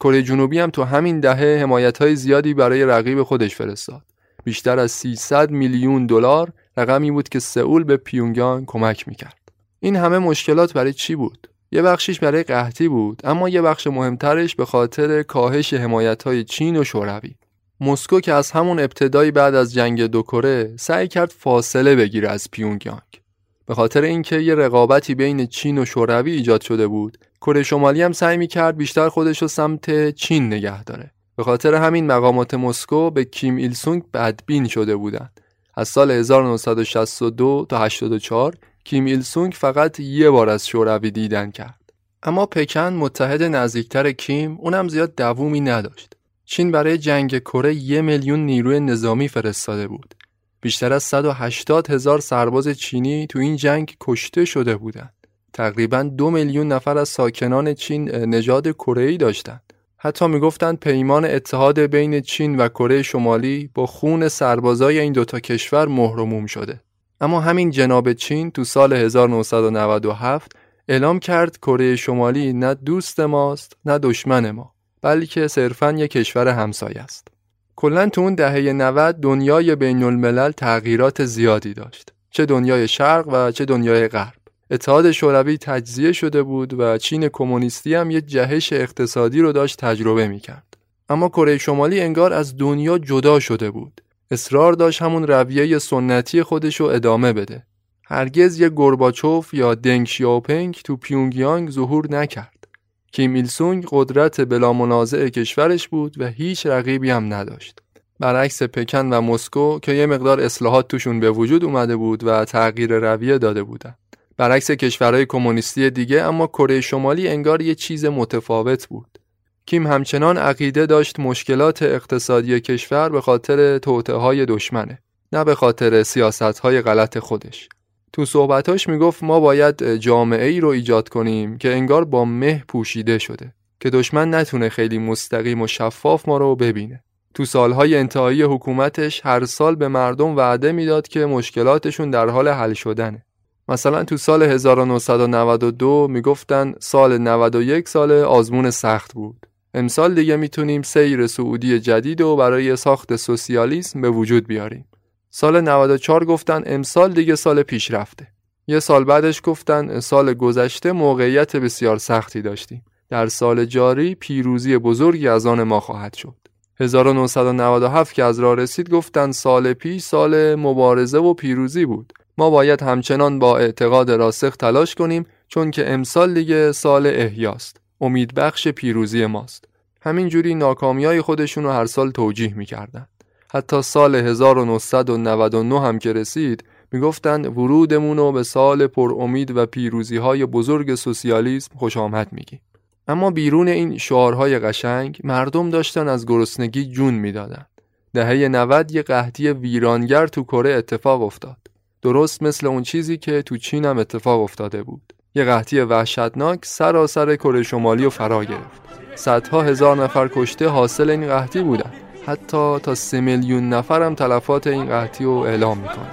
کره جنوبی هم تو همین دهه حمایت های زیادی برای رقیب خودش فرستاد. بیشتر از 300 میلیون دلار رقمی بود که سئول به پیونگیان کمک می‌کرد. این همه مشکلات برای چی بود؟ یه بخشیش برای قحطی بود اما یه بخش مهمترش به خاطر کاهش حمایت های چین و شوروی. مسکو که از همون ابتدای بعد از جنگ دو کره سعی کرد فاصله بگیره از پیونگیانگ. به خاطر اینکه یه رقابتی بین چین و شوروی ایجاد شده بود کره شمالی هم سعی می‌کرد بیشتر خودش رو سمت چین نگه داره به خاطر همین مقامات مسکو به کیم ایل سونگ بدبین شده بودند از سال 1962 تا 84 کیم ایل سونگ فقط یه بار از شوروی دیدن کرد اما پکن متحد نزدیکتر کیم اونم زیاد دوومی نداشت چین برای جنگ کره یه میلیون نیروی نظامی فرستاده بود بیشتر از 180 هزار سرباز چینی تو این جنگ کشته شده بودند. تقریبا دو میلیون نفر از ساکنان چین نژاد کره داشتند. حتی می‌گفتند پیمان اتحاد بین چین و کره شمالی با خون سربازای این دوتا کشور مهرموم شده. اما همین جناب چین تو سال 1997 اعلام کرد کره شمالی نه دوست ماست نه دشمن ما بلکه صرفا یک کشور همسایه است. کلا تو اون دهه 90 دنیای بین الملل تغییرات زیادی داشت. چه دنیای شرق و چه دنیای غرب. اتحاد شوروی تجزیه شده بود و چین کمونیستی هم یه جهش اقتصادی رو داشت تجربه می‌کرد. اما کره شمالی انگار از دنیا جدا شده بود. اصرار داشت همون رویه سنتی خودش رو ادامه بده. هرگز یه گورباچوف یا دنگ شیاوپنگ تو پیونگیانگ ظهور نکرد. کیم ایل سونگ قدرت بلا منازع کشورش بود و هیچ رقیبی هم نداشت. برعکس پکن و مسکو که یه مقدار اصلاحات توشون به وجود اومده بود و تغییر رویه داده بودن. برعکس کشورهای کمونیستی دیگه اما کره شمالی انگار یه چیز متفاوت بود. کیم همچنان عقیده داشت مشکلات اقتصادی کشور به خاطر توطعه های دشمنه نه به خاطر سیاست های غلط خودش. تو صحبتاش می‌گفت ما باید جامعه ای رو ایجاد کنیم که انگار با مه پوشیده شده که دشمن نتونه خیلی مستقیم و شفاف ما رو ببینه. تو سالهای انتهایی حکومتش هر سال به مردم وعده می‌داد که مشکلاتشون در حال حل شدنه. مثلا تو سال 1992 می‌گفتن سال 91 سال آزمون سخت بود. امسال دیگه می‌تونیم سیر سعودی جدید و برای ساخت سوسیالیسم به وجود بیاریم. سال 94 گفتن امسال دیگه سال پیشرفته یه سال بعدش گفتن سال گذشته موقعیت بسیار سختی داشتیم. در سال جاری پیروزی بزرگی از آن ما خواهد شد. 1997 که از راه رسید گفتن سال پیش سال مبارزه و پیروزی بود. ما باید همچنان با اعتقاد راسخ تلاش کنیم چون که امسال دیگه سال احیاست. امید بخش پیروزی ماست. همینجوری ناکامیای خودشون رو هر سال توجیه می‌کردن. حتی سال 1999 هم که رسید می‌گفتن ورودمون رو به سال پر امید و پیروزی های بزرگ سوسیالیسم خوش آمد میگیم. اما بیرون این شعارهای قشنگ مردم داشتن از گرسنگی جون می‌دادن. دهه 90 یه قحطی ویرانگر تو کره اتفاق افتاد. درست مثل اون چیزی که تو چین هم اتفاق افتاده بود. یه قحطی وحشتناک سراسر کره شمالی و فرا گرفت. صدها هزار نفر کشته حاصل این قحطی بودن. حتی تا سه میلیون نفر هم تلفات این قحطی رو اعلام می‌کنن.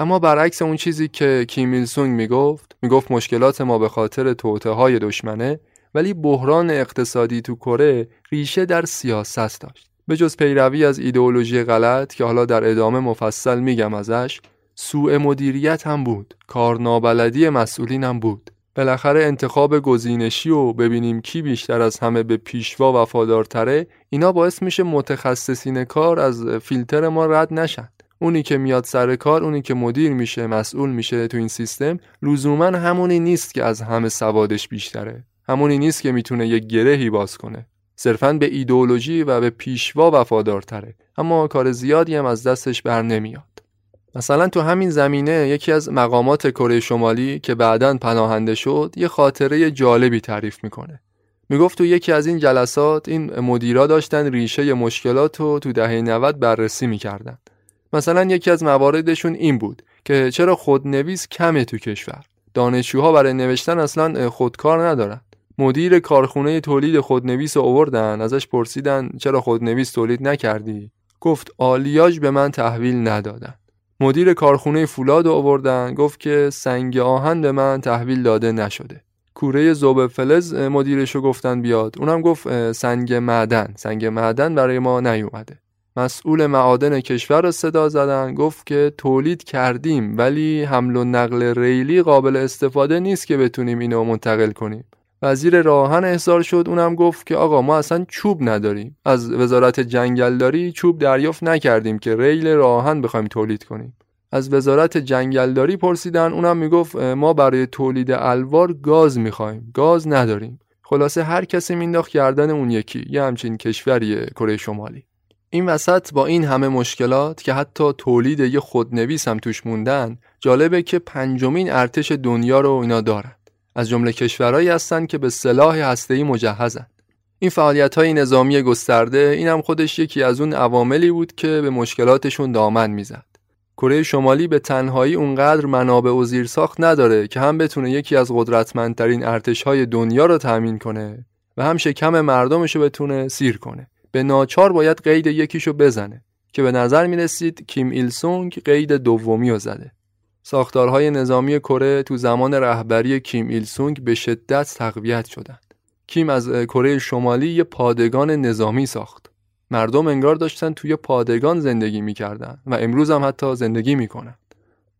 اما برعکس اون چیزی که کیمیل سونگ می‌گفت می‌گفت مشکلات ما به خاطر توته های دشمنه ولی بحران اقتصادی تو کره ریشه در سیاست داشت. به جز پیروی از ایدئولوژی غلط که حالا در ادامه مفصل میگم ازش سوء مدیریت هم بود. کارنابلدی مسئولین هم بود. بالاخره انتخاب گزینشی و ببینیم کی بیشتر از همه به پیشوا وفادارتره اینا باعث میشه متخصصین کار از فیلتر ما رد نشن. اونی که میاد سر کار اونی که مدیر میشه مسئول میشه تو این سیستم لزوما همونی نیست که از همه سوادش بیشتره. همونی نیست که می‌تونه یه گرهی باز کنه. صرفا به ایدئولوژی و به پیشوا وفادارتره. اما کار زیادی هم از دستش بر نمیاد. مثلا تو همین زمینه یکی از مقامات کره شمالی که بعدا پناهنده شد یه خاطره جالبی تعریف می‌کنه. می‌گفت تو یکی از این جلسات این مدیرا داشتن ریشه مشکلات رو تو دهه 90 بررسی می‌کردن. مثلا یکی از مواردشون این بود که چرا خودنویس کمه تو کشور؟ دانشجوها برای نوشتن اصلا خودکار ندارن. مدیر کارخونه تولید خودنویس رو آوردن ازش پرسیدن چرا خودنویس تولید نکردی؟ گفت آلیاژ به من تحویل ندادن. مدیر کارخونه فولاد رو آوردن گفت که سنگ آهن به من تحویل داده نشده. کوره زوب فلز مدیرشو گفتن بیاد. اونم گفت سنگ معدن. سنگ معدن برای ما نیومده. مسئول معادن کشور را صدا زدن گفت که تولید کردیم ولی حمل و نقل ریلی قابل استفاده نیست که بتونیم اینو منتقل کنیم. وزیر راهن احضار شد اونم گفت که آقا ما اصلا چوب نداریم. از وزارت جنگلداری چوب دریافت نکردیم که ریل راهن بخوایم تولید کنیم. از وزارت جنگلداری پرسیدن اونم می‌گفت ما برای تولید الوار گاز می‌خوایم. گاز نداریم. خلاصه هر کسی مینداخت کردن اون یکی یه همچین کشوریه کره شمالی. این وسط با این همه مشکلات که حتی تولید یه خودنویس هم توش موندن جالبه که پنجمین ارتش دنیا رو اینا دارن. از جمله کشورهایی هستند که به سلاح هسته‌ای مجهزن. این فعالیت های نظامی گسترده این هم خودش یکی از اون عواملی بود که به مشکلاتشون دامن می‌زد. کره شمالی به تنهایی اونقدر منابع و زیرساخت نداره که هم بتونه یکی از قدرتمندترین ارتشهای دنیا رو تأمین کنه و هم شکم مردمش رو بتونه سیر کنه. به ناچار باید قید یکیشو بزنه که به نظر می رسید کیم ایل سونگ قید دومی رو زده. ساختارهای نظامی کره تو زمان رهبری کیم ایل سونگ به شدت تقویت شدند. کیم از کره شمالی یه پادگان نظامی ساخت. مردم انگار داشتن توی پادگان زندگی می‌کردن و امروز هم حتی زندگی می‌کنن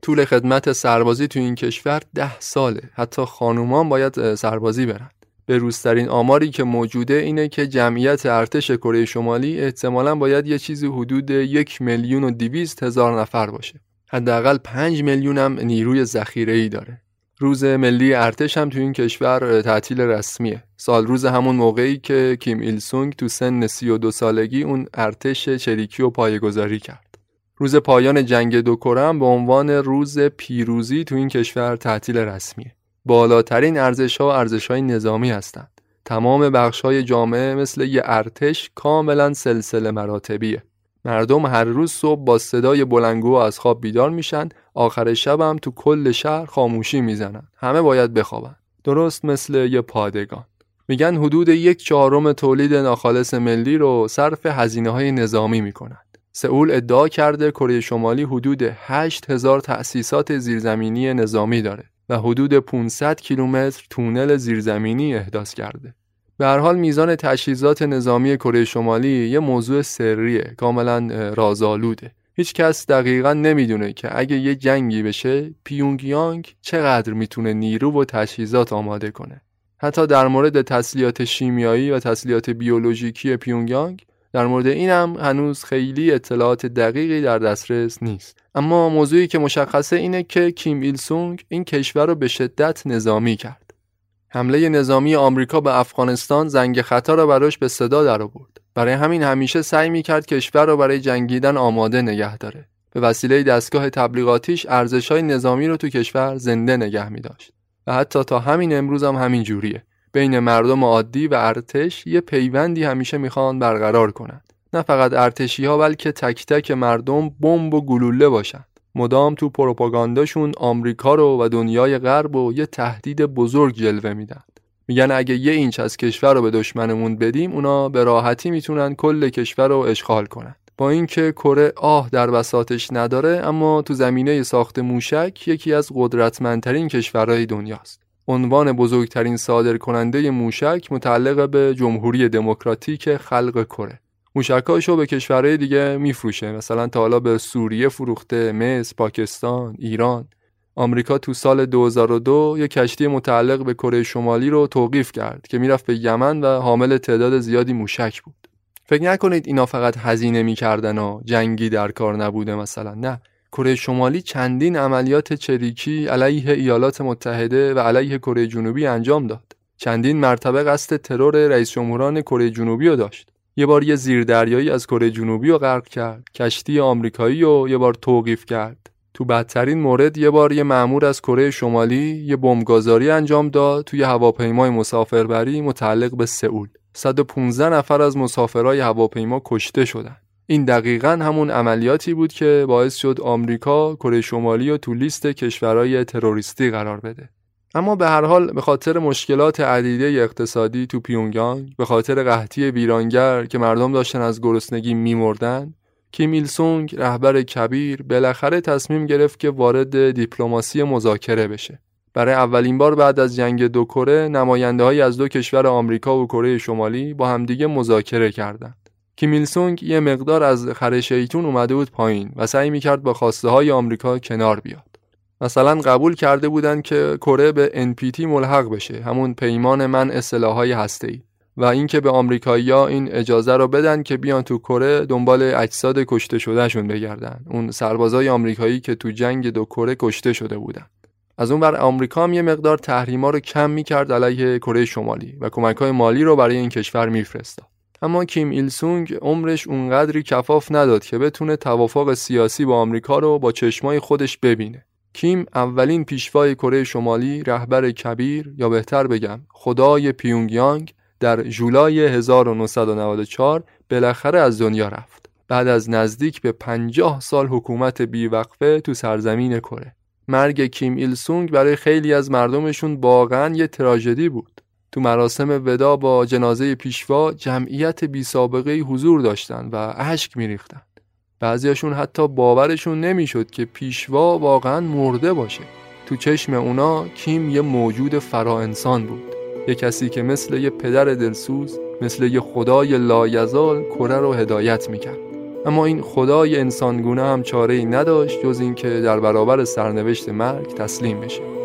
طول خدمت سربازی تو این کشور ده ساله. حتی خانومان باید سربازی برن. به روزترین آماری که موجوده اینه که جمعیت ارتش کره شمالی احتمالا باید یه چیزی حدود یک میلیون و دیویست هزار نفر باشه. حداقل پنج میلیون هم نیروی ذخیره ای داره. روز ملی ارتش هم تو این کشور تعطیل رسمیه. سال روز همون موقعی که کیم ایل سونگ تو سن 32 سالگی اون ارتش چریکی و پایگذاری کرد. روز پایان جنگ دو کره به عنوان روز پیروزی تو این کشور تعطیل رسمیه. بالاترین ارزش ها ارزش های نظامی هستند. تمام بخش های جامعه مثل یه ارتش کاملا سلسله مراتبیه. مردم هر روز صبح با صدای بلنگو از خواب بیدار میشن آخر شب هم تو کل شهر خاموشی می‌زنن. همه باید بخوابن. درست مثل یه پادگان. میگن حدود یک چهارم تولید ناخالص ملی رو صرف هزینه های نظامی می‌کنن. سئول ادعا کرده کره شمالی حدود 8000 تأسیسات زیرزمینی نظامی داره. و حدود 500 کیلومتر تونل زیرزمینی احداث کرده. به هر حال میزان تجهیزات نظامی کره شمالی یه موضوع سریه کاملا رازآلوده. هیچ کس دقیقا نمی‌دونه که اگه یه جنگی بشه پیونگیانگ چقدر می‌تونه نیرو و تجهیزات آماده کنه. حتی در مورد تسلیحات شیمیایی و تسلیحات بیولوژیکی پیونگیانگ در مورد این هم هنوز خیلی اطلاعات دقیقی در دسترس نیست. اما موضوعی که مشخصه اینه که کیم ایل سونگ این کشور رو به شدت نظامی کرد حمله نظامی آمریکا به افغانستان زنگ خطر را براش به صدا در آورد. برای همین همیشه سعی می‌کرد کشور را برای جنگیدن آماده نگه داره. به وسیله دستگاه تبلیغاتیش ارزشهای نظامی رو تو کشور زنده نگه می داشت. و حتی تا همین امروز هم همین جوریه. بین مردم عادی و ارتش یه پیوندی همیشه می‌خوان برقرار کنند. نه فقط ارتشی ها بلکه تک تک مردم بمب و گلوله باشن. مدام تو پروپاگانداشون آمریکا رو و دنیای غرب و یه تهدید بزرگ جلوه میدن. میگن اگه یه اینچ از کشور رو به دشمنمون بدیم اونا به راحتی می‌تونن کل کشور رو اشغال کنن. با اینکه کره آه در بساتش نداره اما تو زمینه ساخت موشک یکی از قدرتمندترین کشورهای دنیاست. عنوان بزرگترین صادر کننده موشک متعلق به جمهوری دموکراتیک خلق کره. موشکاشو به کشورهای دیگه میفروشه. مثلا تا حالا به سوریه فروخته مصر پاکستان ایران. آمریکا تو سال 2002 یه کشتی متعلق به کره شمالی رو توقیف کرد که می‌رفت به یمن و حامل تعداد زیادی موشک بود. فکر نکنید اینا فقط هزینه می‌کردن و جنگی در کار نبوده مثلا. نه. کره شمالی چندین عملیات چریکی علیه ایالات متحده و علیه کره جنوبی انجام داد. چندین مرتبه قصد ترور رئیس جمهوران کره جنوبی رو داشت. یه بار یه زیردریایی از کره جنوبی رو غرق کرد کشتی آمریکایی رو یه بار توقیف کرد. تو بدترین مورد یه بار یه مأمور از کره شمالی یه بمبگذاری انجام داد توی هواپیمای مسافربری متعلق به سئول. 115 نفر از مسافرای هواپیما کشته شدن. این دقیقا همون عملیاتی بود که باعث شد آمریکا کره شمالی رو تو لیست کشورهای تروریستی قرار بده. اما به هر حال به خاطر مشکلات عدیده اقتصادی تو پیونگیانگ به خاطر قحطی ویرانگر که مردم داشتن از گرسنگی میمردن کیم ایل سونگ رهبر کبیر بالاخره تصمیم گرفت که وارد دیپلماسی مذاکره بشه. برای اولین بار بعد از جنگ دو کره نماینده از دو کشور آمریکا و کره شمالی با همدیگه مذاکره کردند. کیم ایل سونگ یه مقدار از خر شیطون اومده بود پایین و سعی می‌کرد با خواسته های آمریکا کنار بیاد. مثلا قبول کرده بودن که کره به NPT ملحق بشه همون پیمان من سلاح‌های هسته‌ای. و اینکه به آمریکایی‌ها این اجازه رو بدن که بیان تو کره دنبال اجساد کشته شدهشون بگردن. اون سربازای آمریکایی که تو جنگ دو کره کشته شده بودن. از اون بر آمریکا هم یه مقدار تحریما رو کم می‌کرد علیه کره شمالی و کمک‌های مالی رو برای این کشور میفرستاد. اما کیم ایل سونگ عمرش اونقدری کفاف نداد که بتونه توافق سیاسی با آمریکا رو با چشمای خودش ببینه. کیم اولین پیشوای کره شمالی رهبر کبیر یا بهتر بگم خدای پیونگیانگ در جولای 1994 بالاخره از دنیا رفت. بعد از نزدیک به پنجاه سال حکومت بیوقفه تو سرزمین کره. مرگ کیم ایل سونگ برای خیلی از مردمشون واقعا یه تراژدی بود. تو مراسم ودا با جنازه پیشوا جمعیت بی سابقه حضور داشتن و اشک میریختن. بعضیاشون حتی باورشون نمی‌شد که پیشوا واقعا مرده باشه. تو چشم اونا کیم یه موجود فرا انسان بود. یه کسی که مثل یه پدر دلسوز مثل یه خدای لایزال کره رو هدایت می‌کرد. اما این خدای انسانگونه هم چاره ای نداشت جز اینکه در برابر سرنوشت مرگ تسلیم بشه.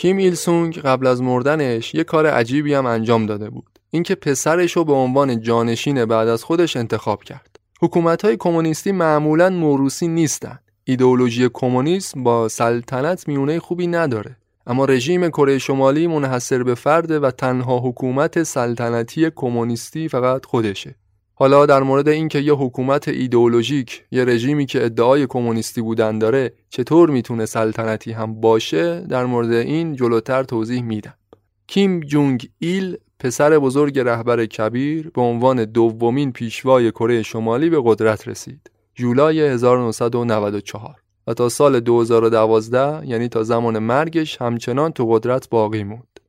کیم ایل سونگ قبل از مردنش یه کار عجیبی هم انجام داده بود. اینکه پسرش رو به عنوان جانشین بعد از خودش انتخاب کرد. حکومت های کمونیستی معمولا موروسی نیستن ایدئولوژی کمونیسم با سلطنت میونه خوبی نداره. اما رژیم کره شمالی منحصر به فرده و تنها حکومت سلطنتی کمونیستی فقط خودشه. حالا در مورد اینکه یه حکومت ایدئولوژیک یه رژیمی که ادعای کمونیستی بودن داره چطور می‌تونه سلطنتی هم باشه در مورد این جلوتر توضیح میدم. کیم جونگ ایل پسر بزرگ رهبر کبیر به عنوان دومین پیشوای کره شمالی به قدرت رسید. جولای 1994 و تا سال 2012 یعنی تا زمان مرگش همچنان تو قدرت باقی موند.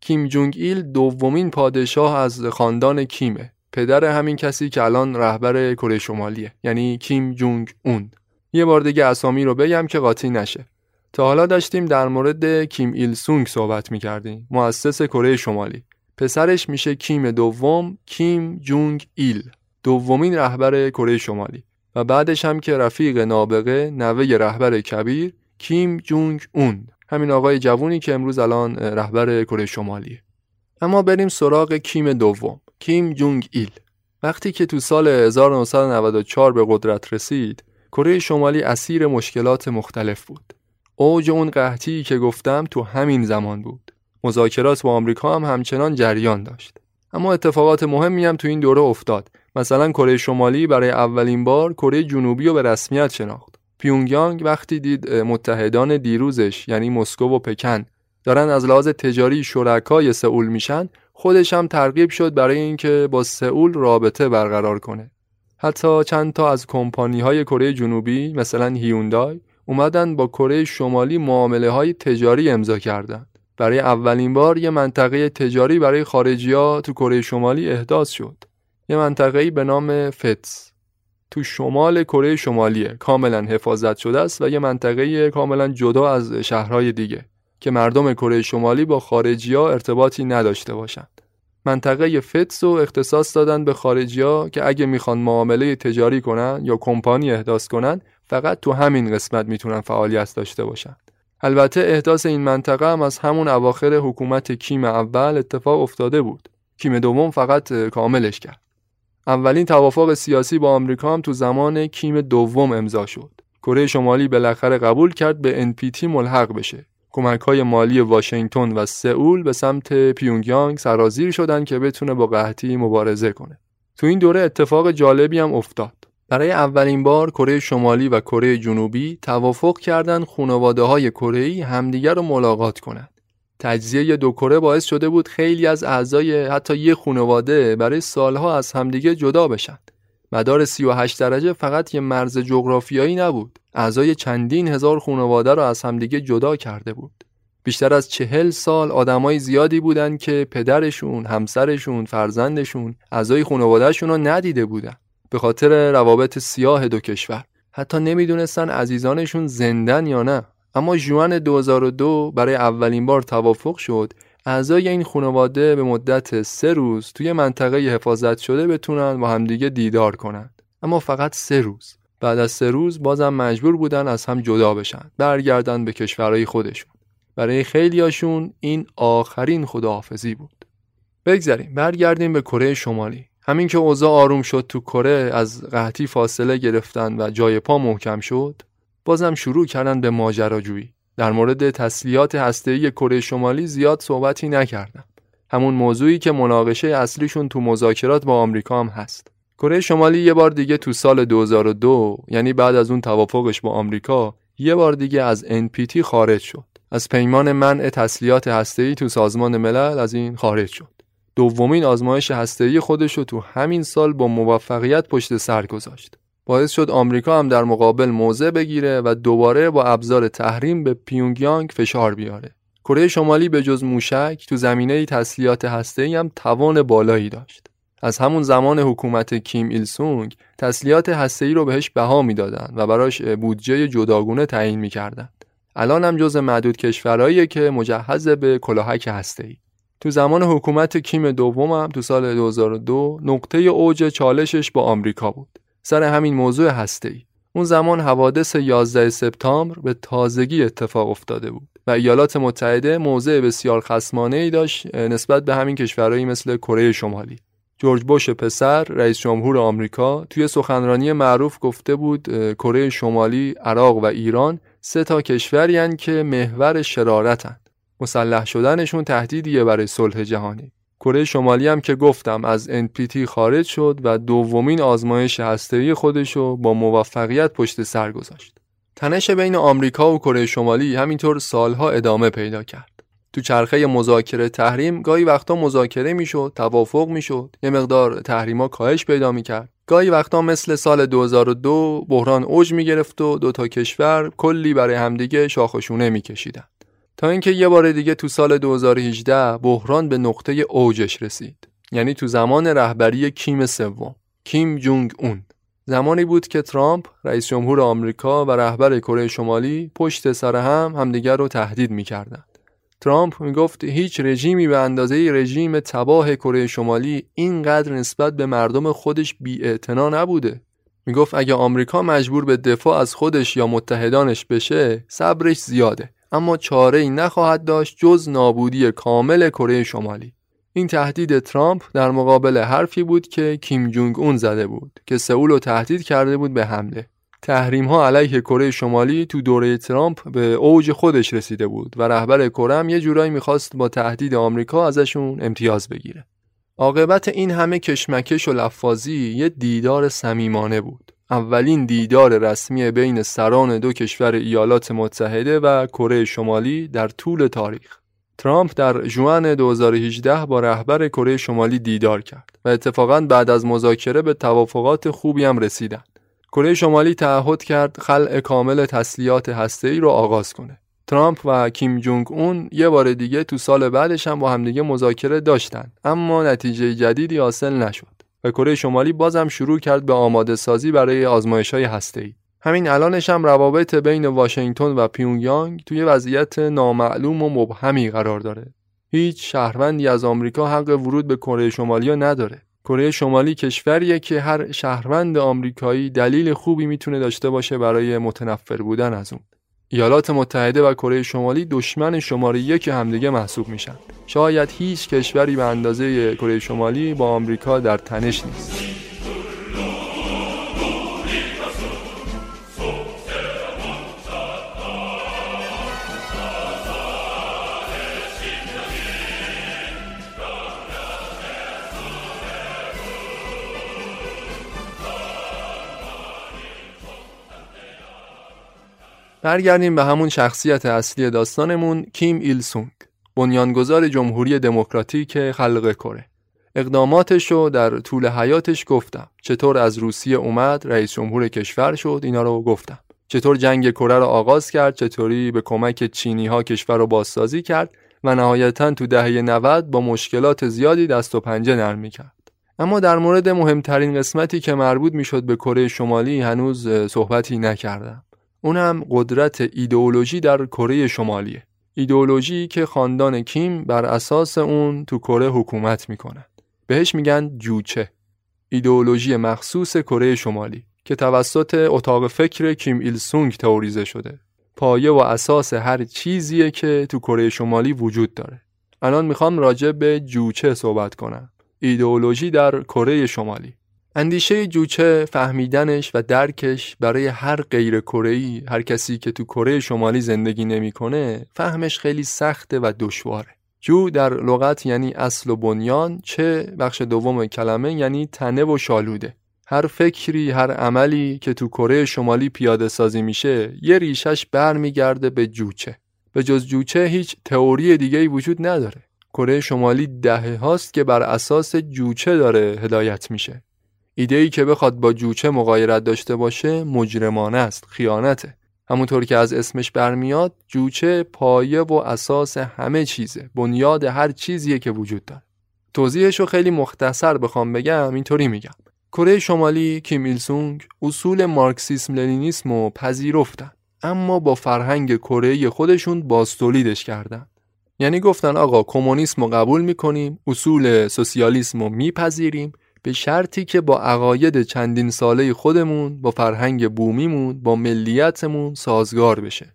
کیم جونگ ایل دومین پادشاه از خاندان کیمه. پدر همین کسی که الان رهبر کره شمالیه یعنی کیم جونگ اون. یه بار دیگه اسامی رو بگم که قاطی نشه. تا حالا داشتیم در مورد کیم ایل سونگ صحبت می‌کردیم مؤسس کره شمالی. پسرش میشه کیم دوم کیم جونگ ایل دومین رهبر کره شمالی. و بعدش هم که رفیق نابغه نوه رهبر کبیر کیم جونگ اون. همین آقای جوونی که امروز الان رهبر کره شمالیه. اما بریم سراغ کیم دوم. کیم جونگ ایل وقتی که تو سال 1994 به قدرت رسید کره شمالی اسیر مشکلات مختلف بود. اوج اون قحطی که گفتم تو همین زمان بود. مذاکرات با آمریکا هم همچنان جریان داشت. اما اتفاقات مهمی هم تو این دوره افتاد. مثلا کره شمالی برای اولین بار کره جنوبی رو به رسمیت شناخت. پیونگیانگ وقتی دید متحدان دیروزش یعنی مسکو و پکن دارن از لحاظ تجاری شرکای سئول میشن خودش هم ترغیب شد برای اینکه با سئول رابطه برقرار کنه حتی چند تا از کمپانی های کره جنوبی مثلا هیوندای اومدن با کره شمالی معامله های تجاری امضا کردند. برای اولین بار یه منطقه تجاری برای خارجی ها تو کره شمالی احداث شد. یه منطقه به نام فتس تو شمال کره شمالیه کاملا حفاظت شده است و یه منطقه کاملا جدا از شهرهای دیگه که مردم کره شمالی با خارجی ها ارتباطی نداشته باشند. منطقه فتس رو اختصاص دادن به خارجی ها که اگه می‌خوان معامله تجاری کنن یا کمپانی احداث کنن فقط تو همین قسمت می‌تونن فعالیت داشته باشند. البته احداث این منطقه هم از همون اواخر حکومت کیم اول اتفاق افتاده بود. کیم دوم فقط کاملش کرد. اولین توافق سیاسی با آمریکا هم تو زمان کیم دوم امضا شد. کره شمالی بالاخره قبول کرد به NPT ملحق بشه کمک های مالی واشنگتن و سئول به سمت پیونگیانگ سرازیر شدن که بتونه با قحطی مبارزه کنه. تو این دوره اتفاق جالبی هم افتاد. برای اولین بار کره شمالی و کره جنوبی توافق کردن خانواده های کره همدیگر رو ملاقات کنند. تجزیه دو کره باعث شده بود خیلی از اعضای حتی یه خانواده برای سالها از همدیگه جدا بشن. مدار 38 درجه فقط یه مرز جغرافیایی نبود. اعضای چندین هزار خانواده را از همدیگه جدا کرده بود. بیشتر از چهل سال آدمای زیادی بودن که پدرشون، همسرشون، فرزندشون، اعضای خانوادهشون رو ندیده بودن. به خاطر روابط سیاه دو کشور. حتی نمی‌دونستن عزیزانشون زندن یا نه. اما جوان 2002 برای اولین بار توافق شد اعضای این خانواده به مدت سه روز توی منطقه حفاظت شده بتونن با همدیگه دیدار کنند. اما فقط سه روز. بعد از سه روز بازم مجبور بودن از هم جدا بشن. برگردن به کشورهای خودشون. برای خیلیاشون این آخرین خداحافظی بود. بگذاریم برگردیم به کره شمالی. همین که اوضاع آروم شد تو کره از قحطی فاصله گرفتن و جای پا محکم شد بازم شروع کردن به ماجراجویی. در مورد تسلیحات هسته‌ای کره شمالی زیاد صحبتی نکردم. همون موضوعی که مناقشه اصلیشون تو مذاکرات با آمریکا هم هست. کره شمالی یه بار دیگه تو سال 2002 یعنی بعد از اون توافقش با آمریکا یه بار دیگه از NPT خارج شد. از پیمان منع تسلیحات هسته‌ای تو سازمان ملل از این خارج شد. دومین آزمایش هسته‌ای خودش رو تو همین سال با موفقیت پشت سر گذاشت. باعث شد آمریکا هم در مقابل موضع بگیره و دوباره با ابزار تحریم به پیونگیانگ فشار بیاره کره شمالی به جز موشک تو زمینه تسلیحات هسته‌ای هم توان بالایی داشت از همون زمان حکومت کیم ایل سونگ تسلیحات هسته‌ای رو بهش بها می‌دادند و براش بودجه جداگونه تعیین می‌کردند. الان هم جز معدود کشورهایی که مجهز به کلاهک هسته‌ای. تو زمان حکومت کیم دوم هم تو سال 2002 نقطه اوج چالشش با آمریکا بود. سر همین موضوع هسته‌ای. اون زمان حوادث 11 سپتامبر به تازگی اتفاق افتاده بود و ایالات متحده موضع بسیار خصمانه ای داشت نسبت به همین کشورهایی مثل کره شمالی. جورج بوش پسر رئیس جمهور آمریکا توی سخنرانی معروف گفته بود کره شمالی، عراق و ایران سه تا کشوری که محور شرارتن. مسلح شدنشون تهدیدیه برای صلح جهانی. کره شمالی هم که گفتم از NPT خارج شد و دومین آزمایش هسته‌ای خودشو با موفقیت پشت سر گذاشت. تنش بین آمریکا و کره شمالی همینطور سالها ادامه پیدا کرد. تو چرخه مذاکره تحریم گاهی وقتا مذاکره می‌شد توافق می‌شد یه مقدار تحریما کاهش پیدا می‌کرد گاهی وقتا مثل سال 2002 بحران اوج می‌گرفت و دو تا کشور کلی برای همدیگه شاخشونه میکشیدن تا اینکه یه بار دیگه تو سال 2018 بحران به نقطه اوجش رسید. یعنی تو زمان رهبری کیم سوم کیم جونگ اون. زمانی بود که ترامپ رئیس جمهور آمریکا و رهبر کره شمالی پشت سر هم همدیگر رو تهدید می‌کردند. ترامپ می‌گفت هیچ رژیمی به اندازه رژیم تباه کره شمالی اینقدر نسبت به مردم خودش بی‌اعتنا نبوده. می‌گفت اگه آمریکا مجبور به دفاع از خودش یا متحدانش بشه صبرش زیاده. اما چاره ای نخواهد داشت جز نابودی کامل کره شمالی این تهدید ترامپ در مقابل حرفی بود که کیم جونگ اون زده بود که سئول رو تهدید کرده بود به حمله تحریم ها علیه کره شمالی تو دوره ترامپ به اوج خودش رسیده بود و رهبر کره هم یه جورایی می‌خواست با تهدید آمریکا ازشون امتیاز بگیره. عاقبت این همه کشمکش و لفاظی یه دیدار صمیمانه بود. اولین دیدار رسمی بین سران دو کشور ایالات متحده و کره شمالی در طول تاریخ. ترامپ در جوان 2018 با رهبر کره شمالی دیدار کرد و اتفاقا بعد از مذاکره به توافقات خوبی هم رسیدند. کره شمالی تعهد کرد خلع کامل تسلیحات هسته‌ای رو آغاز کنه. ترامپ و کیم جونگ اون یه بار دیگه تو سال بعدش هم با همدیگه مذاکره داشتن اما نتیجه جدیدی حاصل نشد و کره شمالی بازم شروع کرد به آماده سازی برای آزمایش های هسته‌ای. همین الانش هم روابط بین واشنگتن و پیونگیانگ توی وضعیت نامعلوم و مبهمی قرار داره. هیچ شهروندی از آمریکا حق ورود به کره شمالی نداره. کره شمالی کشوریه که هر شهروند آمریکایی دلیل خوبی می‌تونه داشته باشه برای متنفر بودن از اون. ایالات متحده و کره شمالی دشمن شماره یک همدیگه محسوب میشن. شاید هیچ کشوری به اندازه کره شمالی با آمریکا در تنش نیست. برگردیم به همون شخصیت اصلی داستانمون کیم ایل سونگ بنیانگذار جمهوری دموکراتیک خلق کره. اقداماتش رو در طول حیاتش گفتم. چطور از روسیه اومد رئیس جمهور کشور شد اینا رو گفتم. چطور جنگ کره رو آغاز کرد چطوری به کمک چینی ها کشور رو بازسازی کرد و نهایتا تو دهه 90 با مشکلات زیادی دست و پنجه نرم کرد اما در مورد مهمترین قسمتی که مربوط می‌شد به کره شمالی هنوز صحبتی نکردم. اونم قدرت ایدئولوژی در کره شمالیه. ایدئولوژی که خاندان کیم بر اساس اون تو کره حکومت می‌کنن بهش میگن جوچه. ایدئولوژی مخصوص کره شمالی که توسط اتاق فکر کیم ایل سونگ تئوریزه شده. پایه و اساس هر چیزیه که تو کره شمالی وجود داره. الان می‌خوام راجع به جوچه صحبت کنم. ایدئولوژی در کره شمالی. اندیشه جوچه فهمیدنش و درکش برای هر غیر کره‌ای هر کسی که تو کره شمالی زندگی نمی‌کنه فهمش خیلی سخته و دشواره. جو در لغت یعنی اصل و بنیان چه بخش دوم کلمه یعنی تنه و شالوده. هر فکری هر عملی که تو کره شمالی پیاده سازی میشه یه ریشش برمیگرده به جوچه. به جز جوچه هیچ تئوری دیگه ای وجود نداره. کره شمالی دهه هاست که بر اساس جوچه داره هدایت میشه. ایده ای که بخواد با جوچه مقایرت داشته باشه مجرمانه است خیانته. همونطور که از اسمش برمیاد جوچه پایه و اساس همه چیزه. بنیاد هر چیزیه که وجود داره. توضیحش رو خیلی مختصر بخوام بگم اینطوری میگم. کره شمالی کیم ایل سونگ اصول مارکسیسم لنینیسم رو پذیرفتن. اما با فرهنگ کره خودشون باستولیدش کردن. یعنی گفتن آقا کمونیسم رو قبول می‌کنیم اصول سوسیالیسم رو میپذیریم. به شرطی که با عقاید چندین ساله خودمون با فرهنگ بومیمون با ملیتمون سازگار بشه.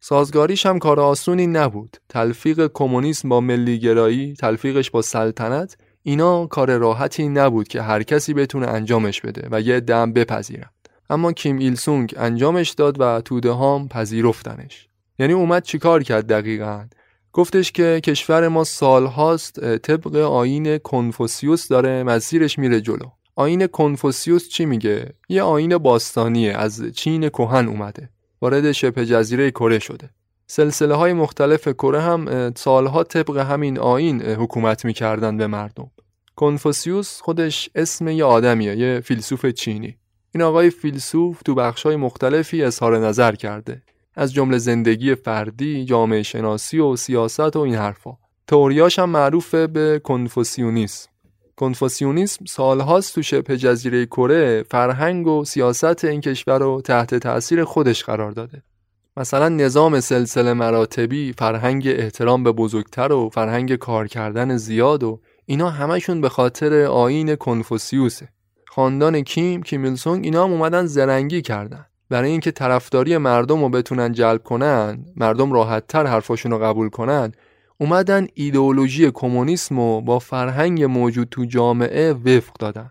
سازگاریش هم کار آسونی نبود. تلفیق کمونیسم با ملیگرایی تلفیقش با سلطنت اینا کار راحتی نبود که هر کسی بتونه انجامش بده و یه دم بپذیرن. اما کیم ایل سونگ انجامش داد و توده هام پذیرفتنش. یعنی اومد چیکار کرد دقیقا؟ گفتش که کشور ما سالهاست طبق آین کنفوسیوس داره مسیرش میره جلو. آین کنفوسیوس چی میگه؟ یه آین باستانیه از چین کهن اومده. وارد شبه جزیره کره شده. سلسله های مختلف کره هم سالها طبق همین آین حکومت می‌کردن به مردم. کنفوسیوس خودش اسم یه آدمیه یه فیلسوف چینی. این آقای فیلسوف تو بخشای مختلفی اظهار نظر کرده. از جمله زندگی فردی، جامعه شناسی و سیاست و این حرفا. تئوریاش هم معروفه به کنفوسیونیسم. کنفوسیونیسم سالهاست تو شبه جزیره کره فرهنگ و سیاست این کشور رو تحت تاثیر خودش قرار داده. مثلا نظام سلسله مراتبی، فرهنگ احترام به بزرگتر و فرهنگ کار کردن زیاد و اینا همشون به خاطر آین کنفوسیوسه. خاندان کیم، کیمیلسونگ اینا هم اومدن زرنگی کردن. برای اینکه طرفداری مردم رو بتونن جلب کنن مردم راحتتر حرفاشون رو قبول کنن اومدن ایدئولوژی کمونیسم رو با فرهنگ موجود تو جامعه وفق دادن.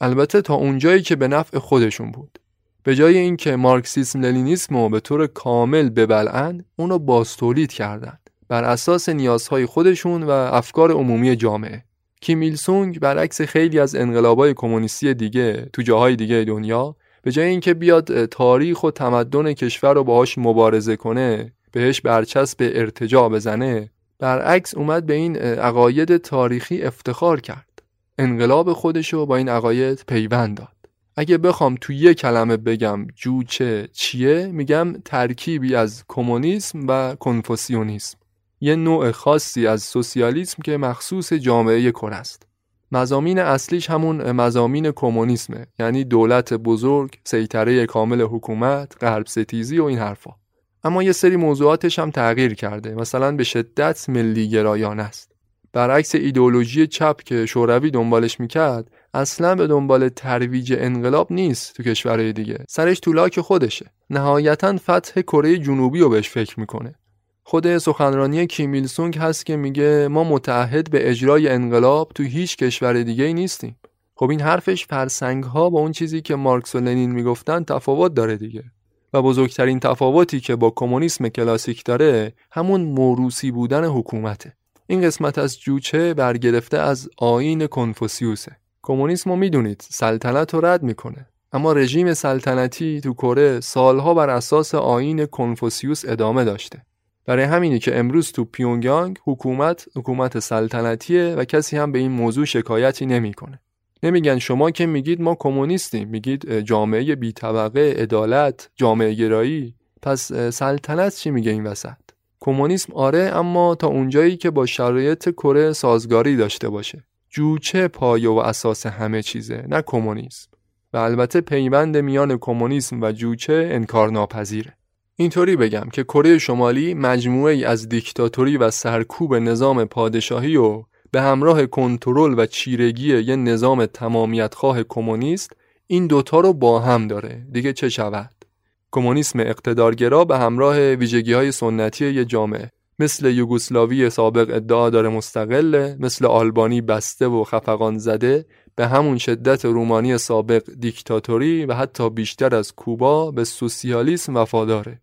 البته تا اونجایی که به نفع خودشون بود. به جای اینکه مارکسیسم لنینیسم رو به طور کامل ببلعن اونو باستولید کردند بر اساس نیازهای خودشون و افکار عمومی جامعه. کیم ایل سونگ برعکس خیلی از انقلابای کمونیستی دیگه تو جاهای دیگه دنیا به جای اینکه بیاد تاریخ و تمدن کشور رو باهاش مبارزه کنه بهش برچسب ارتجاع بزنه برعکس اومد به این عقاید تاریخی افتخار کرد. انقلاب خودش رو با این عقاید پیوند داد. اگه بخوام تو یه کلمه بگم جوچه چیه میگم ترکیبی از کمونیسم و کنفوسیونیسم. یه نوع خاصی از سوسیالیسم که مخصوص جامعه کره است. مزامین اصلیش همون مزامین کمونیسمه یعنی دولت بزرگ، سیطره کامل حکومت، غرب ستیزی و این حرفا. اما یه سری موضوعاتش هم تغییر کرده مثلا به شدت ملی گرایانه است. برعکس ایدئولوژی چپ که شوروی دنبالش می‌کرد اصلا به دنبال ترویج انقلاب نیست تو کشورهای دیگه سرش طولاک خودشه نهایتا فتح کره جنوبی رو بهش فکر می‌کنه خود سخنرانی کیمیل سونگ هست که میگه ما متعهد به اجرای انقلاب تو هیچ کشور دیگه ای نیستیم. خب این حرفش فرسنگ ها با اون چیزی که مارکس و لنین می‌گفتن تفاوت داره دیگه. و بزرگترین تفاوتی که با کمونیسم کلاسیک داره همون موروسی بودن حکومته. این قسمت از جوچه برگرفته از آین کنفوسیوسه. کمونیسم رو می‌دونید سلطنت رو رد می‌کنه. اما رژیم سلطنتی تو کره سالها بر اساس آین کنفوسیوس ادامه داشته. برای همینی که امروز تو پیونگیانگ حکومت حکومت سلطنتیه و کسی هم به این موضوع شکایتی نمی‌کنه. نمیگن شما که میگید ما کمونیستیم. میگید جامعه بی طبقه عدالت جامعه گرایی. پس سلطنت چی میگه این وسط؟ کمونیسم آره اما تا اونجایی که با شرایط کره سازگاری داشته باشه. جوچه پایه و اساس همه چیزه نه کمونیسم. و البته پیوند میان کمونیسم و جوچه انکارناپذیره. اینطوری بگم که کره شمالی مجموعه از دیکتاتوری و سرکوب نظام پادشاهی و به همراه کنترل و چیرگی یه نظام تمامیتخواه کمونیست این دوتا رو با هم داره. دیگه چه شود؟ کمونیسم اقتدارگرا به همراه ویژگی های سنتی یه جامعه. مثل یوگسلاوی سابق ادعا داره مستقله مثل آلبانی بسته و خفقان زده به همون شدت رومانی سابق دیکتاتوری و حتی بیشتر از کوبا به سوسیالیسم وفاداره.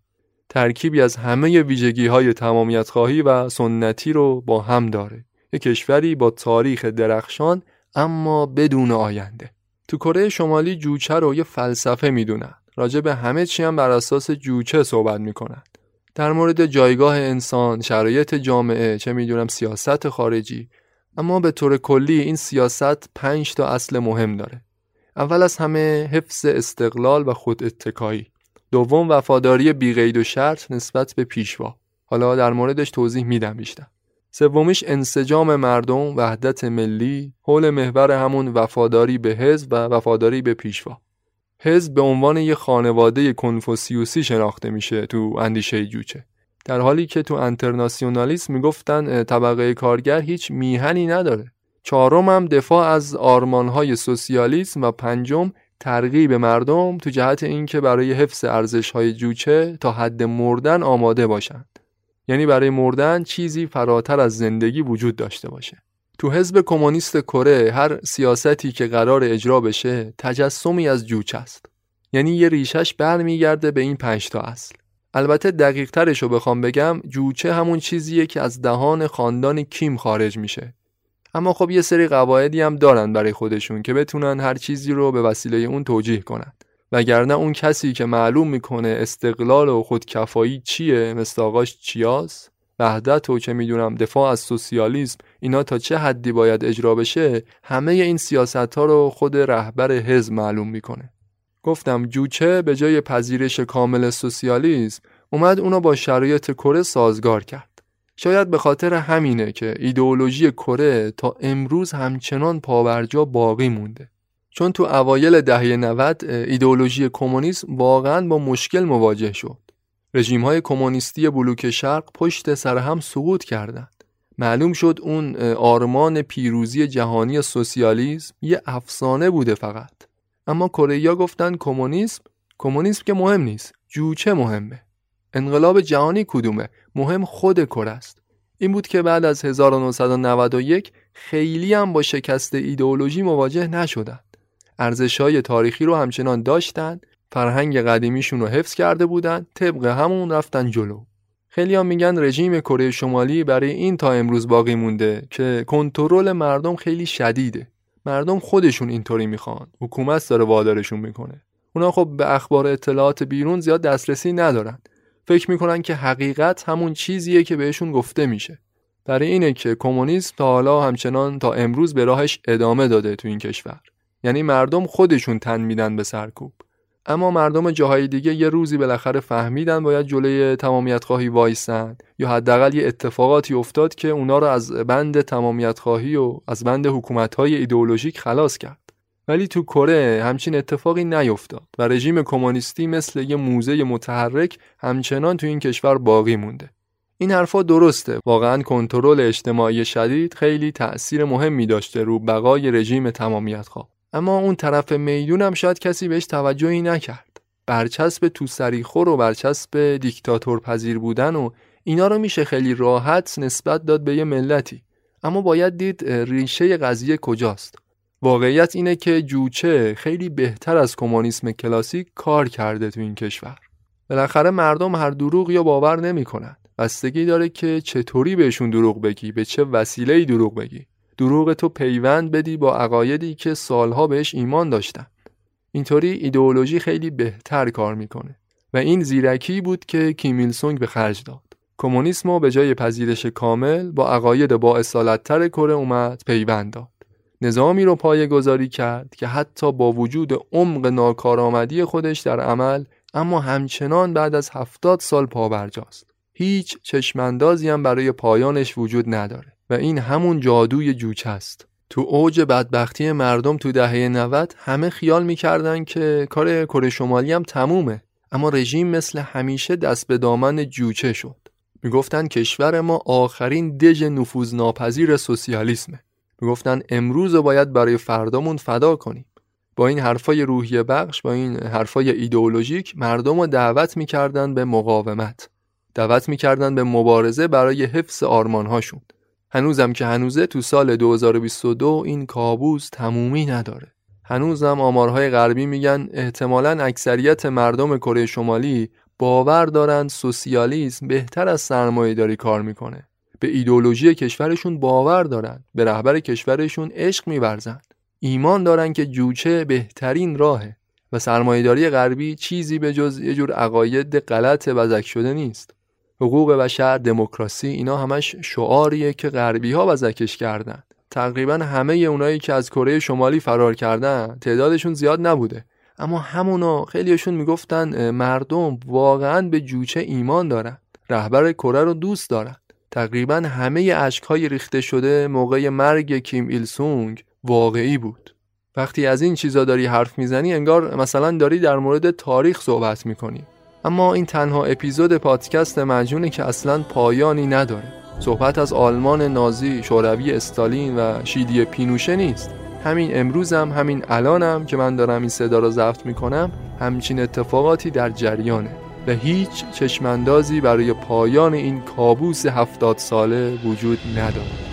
ترکیبی از همه ویژگی های تمامیت خواهی و سنتی رو با هم داره. یک کشوری با تاریخ درخشان اما بدون آینده. تو کره شمالی جوچه رو یه فلسفه می‌دونن. راجع به همه چی هم بر اساس جوچه صحبت می‌کنن. در مورد جایگاه انسان، شرایط جامعه، چه می‌دونم سیاست خارجی. اما به طور کلی این سیاست پنج تا اصل مهم داره. اول از همه حفظ استقلال و خود اتکایی دوم وفاداری بیقید و شرط نسبت به پیشوا. حالا در موردش توضیح میدم بیشتر. سومیش انسجام مردم وحدت ملی حول محور همون وفاداری به حزب و وفاداری به پیشوا. حزب به عنوان یه خانواده کنفوسیوسی شناخته میشه تو اندیشه جوچه. در حالی که تو انترناسیونالیسم می‌گفتن طبقه کارگر هیچ میهنی نداره. چهارم هم دفاع از آرمانهای سوسیالیسم و پنجم ترغیب مردم تو جهت اینکه برای حفظ ارزشهای جوچه تا حد مردن آماده باشند. یعنی برای مردن چیزی فراتر از زندگی وجود داشته باشه. تو حزب کمونیست کره هر سیاستی که قرار اجرا بشه تجسمی از جوچه است. یعنی یه ریشش برمیگرده به این پنج تا اصل. البته دقیق ترش رو بخوام بگم جوچه همون چیزیه که از دهان خاندان کیم خارج میشه. اما خب یه سری قواعدی هم دارن برای خودشون که بتونن هر چیزی رو به وسیله اون توجیه کنن. وگرنه اون کسی که معلوم می‌کنه استقلال و خودکفایی چیه مثل آقاش چیاس وحدت و که می‌دونم دفاع از سوسیالیسم اینا تا چه حدی باید اجرا بشه همه این سیاست ها رو خود رهبر حزب معلوم می‌کنه. گفتم جوچه به جای پذیرش کامل سوسیالیسم اومد اونو با شرایط کره سازگار کرد. شاید به خاطر همینه که ایدئولوژی کره تا امروز همچنان پاورجا باقی مونده. چون تو اوایل دهه 90 ایدئولوژی کمونیسم واقعا با مشکل مواجه شد. رژیم های کمونیستی بلوک شرق پشت سر هم سقوط کردند. معلوم شد اون آرمان پیروزی جهانی سوسیالیسم یه افسانه بوده فقط. اما کره گفتن کمونیسم کمونیسم که مهم نیست جوچه مهمه. انقلاب جهانی کدومه؟ مهم خود کره است. این بود که بعد از 1991 خیلی هم با شکست ایدئولوژی مواجه نشدند. ارزشهای تاریخی رو همچنان داشتند فرهنگ قدیمیشون رو حفظ کرده بودند طبق همون رفتن جلو. خیلی هم میگن رژیم کره شمالی برای این تا امروز باقی مونده که کنترل مردم خیلی شدیده. مردم خودشون اینطوری می‌خوان. حکومت داره وادارشون می‌کنه. اونا خب به اخبار اطلاعات بیرون زیاد دسترسی ندارن. فکر می‌کنن که حقیقت همون چیزیه که بهشون گفته میشه. برای اینه که کمونیسم تا حالا همچنان تا امروز به راهش ادامه داده تو این کشور. یعنی مردم خودشون تن میدن به سرکوب. اما مردم جاهای دیگه یه روزی بالاخره فهمیدن باید جلوی تمامیت خواهی وایسن یا حداقل یه اتفاقاتی افتاد که اونا رو از بند تمامیت خواهی و از بند حکومت های ایدئولوژیک خلاص کرد. ولی تو کره همچین اتفاقی نیفتاد و رژیم کمونیستی مثل یه موزه متحرک همچنان تو این کشور باقی مونده. این حرفا درسته. واقعا کنترل اجتماعی شدید خیلی تأثیر مهمی داشته رو بقای رژیم تمامیت خواه اما اون طرف میدون هم شاید کسی بهش توجهی نکرد. برچسب تو سریخور و برچسب دیکتاتور پذیر بودن و اینا رو میشه خیلی راحت نسبت داد به یه ملتی. اما باید دید ریشه قضیه کجاست؟ واقعیت اینه که جوچه خیلی بهتر از کمونیسم کلاسیک کار کرده تو این کشور. بالاخره مردم هر دروغ یا باور نمی‌کنن. بستگی داره که چطوری بهشون دروغ بگی به چه وسیله‌ای دروغ بگی. دروغ تو پیوند بدی با عقایدی که سالها بهش ایمان داشتن. اینطوری ایدئولوژی خیلی بهتر کار می‌کنه. و این زیرکی بود که کیمیل سونگ به خرج داد. کمونیسم به جای پذیرش کامل با عقاید با اصالتتر کره اومد پیوند داد. نظامی رو پایه گذاری کرد که حتی با وجود عمق ناکارآمدی خودش در عمل اما همچنان بعد از هفتاد سال پابرجاست. هیچ چشماندازی هم برای پایانش وجود نداره و این همون جادوی جوچه است. تو اوج بدبختی مردم تو دهه 90 همه خیال می‌کردن که کار کره شمالی هم تمومه اما رژیم مثل همیشه دست به دامن جوچه شد. می‌گفتن کشور ما آخرین دژ نفوذناپذیر سوسیالیسمه. می‌گفتن امروز باید برای فردامون فدا کنیم. با این حرفای روحیه بخش با این حرفای ایدئولوژیک مردم رو دعوت می‌کردن به مقاومت. دعوت می‌کردن به مبارزه برای حفظ آرمانهاشون. هنوزم که هنوزه تو سال 2022 این کابوس تمومی نداره. هنوزم آمارهای غربی میگن احتمالا اکثریت مردم کره شمالی باور دارن سوسیالیسم بهتر از سرمایه داری کار می‌کنه. به ایدولوژی کشورشون باور دارن به رهبر کشورشون عشق میورزن. ایمان دارن که جوچه بهترین راهه و سرمایهداری غربی چیزی به جز یه جور عقاید غلط وزک شده نیست. حقوق بشر دموکراسی اینا همش شعاریه که غربی ها وزکش کردن. تقریبا همه اونایی که از کره شمالی فرار کردن تعدادشون زیاد نبوده. اما همونا خیلیشون می‌گفتن مردم واقعا به جوچه ایمان دارن. رهبر کره رو دوست دارن. تقریبا همه اشکهای ریخته شده موقع مرگ کیم ایل سونگ واقعی بود. وقتی از این چیزا داری حرف می‌زنی انگار مثلا داری در مورد تاریخ صحبت می‌کنی. اما این تنها اپیزود پادکست مجونه که اصلا پایانی نداره. صحبت از آلمان نازی، شوروی استالین و شیدی پینوشه نیست. همین امروزم هم همین الانم که من دارم این صدا رو ضبط می‌کنم همچین اتفاقاتی در جریانه. و هیچ چشماندازی برای پایان این کابوس هفتاد ساله وجود نداره